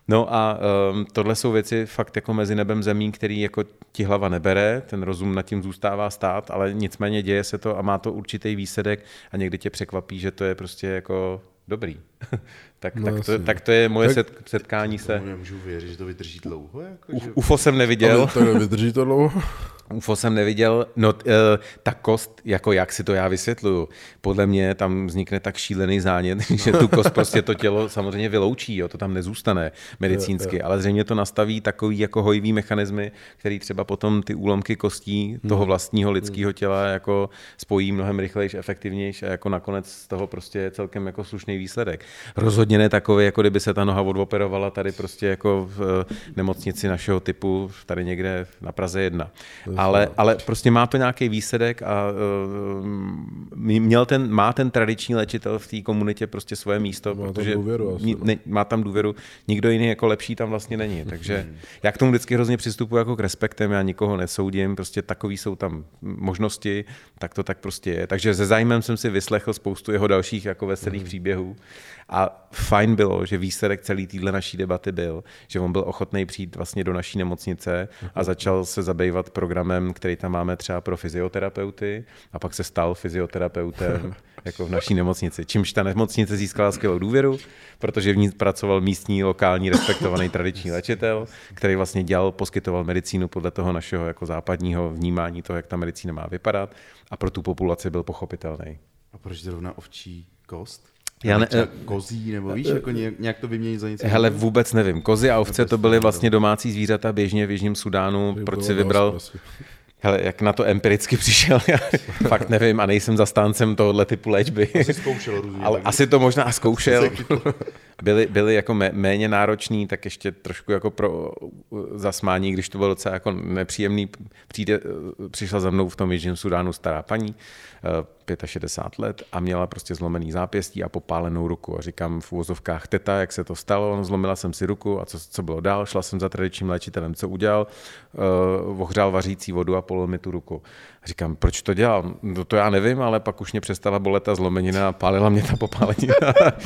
No a um, tohle jsou věci fakt jako mezi nebem zemí, který jako ti hlava nebere, ten rozum nad tím zůstává stát, ale nicméně děje se to a má to určitý výsledek a někdy tě překvapí, že to je prostě jako dobrý. tak, No tak, to, tak to je moje Tak- set, setkání se. Nemůžu věřit, že to vydrží dlouho. Jako, U, že... UFO jsem neviděl, Ale tak vydrží to dlouho? UFO jsem neviděl. No, t- eh, ta kost, jako jak si to já vysvětluju, podle mě tam vznikne tak šílený zánět, že tu kost prostě to tělo samozřejmě vyloučí, jo, to tam nezůstane medicínsky, ale zřejmě to nastaví takový jako hojivý mechanismy, který třeba potom ty úlomky kostí toho vlastního lidského těla jako spojí mnohem rychlejš, efektivnější a jako nakonec z toho prostě je celkem jako slušný výsledek. Rozhodně ne takový, jako kdyby se ta noha odoperovala tady prostě jako v eh, nemocnici našeho typu, tady někde na Praze 1. Ale, ale prostě má to nějaký výsledek a uh, měl ten, má ten tradiční léčitel v té komunitě prostě svoje místo, Má tam protože důvěru asi, no. ne, má tam důvěru, nikdo jiný jako lepší tam vlastně není. Takže já k tomu vždycky hrozně přistupuji jako k respektem, já nikoho nesoudím, prostě takový jsou tam možnosti, tak to tak prostě je. Takže se zájmem jsem si vyslechl spoustu jeho dalších jako veselých příběhů. A fajn bylo, že výsledek celé téhle naší debaty byl, že on byl ochotný přijít vlastně do naší nemocnice a začal se zabývat programem, který tam máme třeba pro fyzioterapeuty a pak se stal fyzioterapeutem jako v naší nemocnici. Čímž ta nemocnice získala skvělou důvěru, protože v ní pracoval místní, lokální, respektovaný tradiční léčitel, který vlastně dělal, poskytoval medicínu podle toho našeho jako západního vnímání toho, jak ta medicína má vypadat a pro tu populaci byl pochopitelný. A proč zrovna ovčí kost? Já ne, Třeba kozí, nebo víš, jako nějak, nějak to vyměnit za něco? hele, vůbec nevím. Kozy a ovce to byly vlastně domácí zvířata běžně v Jižním Sudánu. Proč si vybral? Hele, jak na to empiricky přišel, já fakt nevím a nejsem zastáncem tohohle typu léčby. Asi zkoušel různě. Ale asi to možná zkoušel. Byli, byli jako mé, méně náročný, tak ještě trošku jako pro uh, zasmání, když to bylo docela jako nepříjemný. Přijde, přišla za mnou v tom Jižním Sudánu stará paní, uh, 65 let a měla prostě zlomený zápěstí a popálenou ruku. A říkám v úvozovkách teta, jak se to stalo, no, zlomila jsem si ruku a co, co bylo dál, šla jsem za tradičním léčitelem, co udělal, uh, ohřál vařící vodu a polil mi tu ruku. A říkám, proč to dělal? No to já nevím, ale pak už mě přestala bolet ta zlomenina a pálila mě ta popálenina.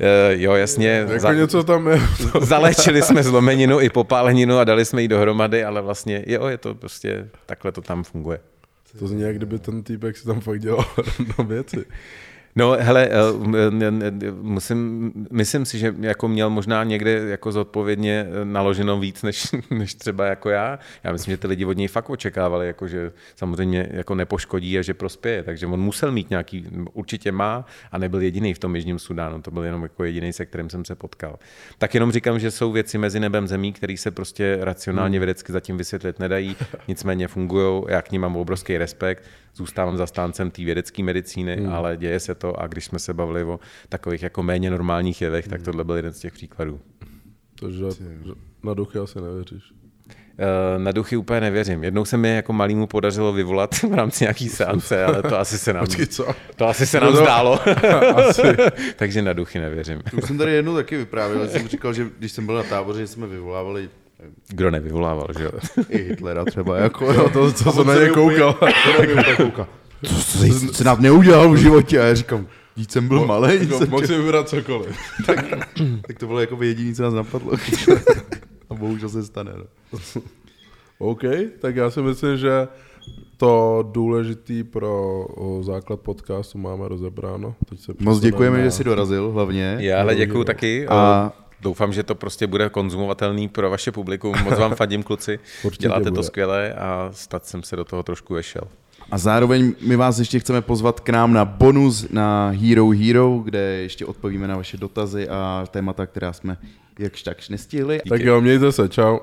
Eh, jo, jasně. Jako za- něco tam je. Zaléčili jsme zlomeninu i popáleninu a dali jsme ji dohromady, ale vlastně jo, je to prostě, takhle to tam funguje. To zní, jak kdyby ten týpek si tam fakt dělal random věci. No, hele, eh, musím, myslím si, že jako měl možná někde jako zodpovědně eh, naloženo víc, než, než třeba jako já. Já myslím, že ty lidi od něj fakt očekávali, jako že samozřejmě jako nepoškodí a že prospěje, takže on musel mít nějaký, určitě má a nebyl jediný v tom Jižním Sudánu, to byl jenom jako jediný, se kterým jsem se potkal. Tak jenom říkám, že jsou věci mezi nebem zemí, které se prostě racionálně vědecky zatím vysvětlit nedají, nicméně fungují, já k ním mám obrovský respekt, zůstávám zastáncem té vědecké medicíny, hmm. ale děje se to a když jsme se bavili o takových jako méně normálních jevech, tak tohle byl jeden z těch příkladů. Takže že na duchy asi nevěříš. Eh, Na duchy úplně nevěřím. Jednou se mi jako malýmu podařilo vyvolat v rámci nějaký seance, ale to asi se nám, Počkej, co? to asi se nám No zdálo. Asi. Takže na duchy nevěřím. Už jsem tady jednou taky vyprávěl, že jsem říkal, že když jsem byl na táboře, že jsme vyvolávali Kdo nevyvolával, že jo? i Hitlera třeba, jako No to, co jsem na ně koukal. koukal. Co jsi se nám neudělal v životě? A já říkám, Víc jsem byl malý, Jako, mohl si vybrat cokoliv. tak to bylo jako jediné, co nás napadlo. A bohužel se stane. No. OK, tak já si myslím, že to důležitý pro základ podcastu máme rozebráno. Teď se Moc děkujeme, na- že jsi dorazil hlavně. Já ale děkuju taky. A doufám, že to prostě bude konzumovatelný pro vaše publikum. Moc vám fadím, kluci. Určitě Děláte to bude. skvěle a snad jsem se do toho trošku vešel. A zároveň my vás ještě chceme pozvat k nám na bonus na Hero Hero, kde ještě odpovíme na vaše dotazy a témata, která jsme jakž takž nestihli. Tak jo, mějte se, čau.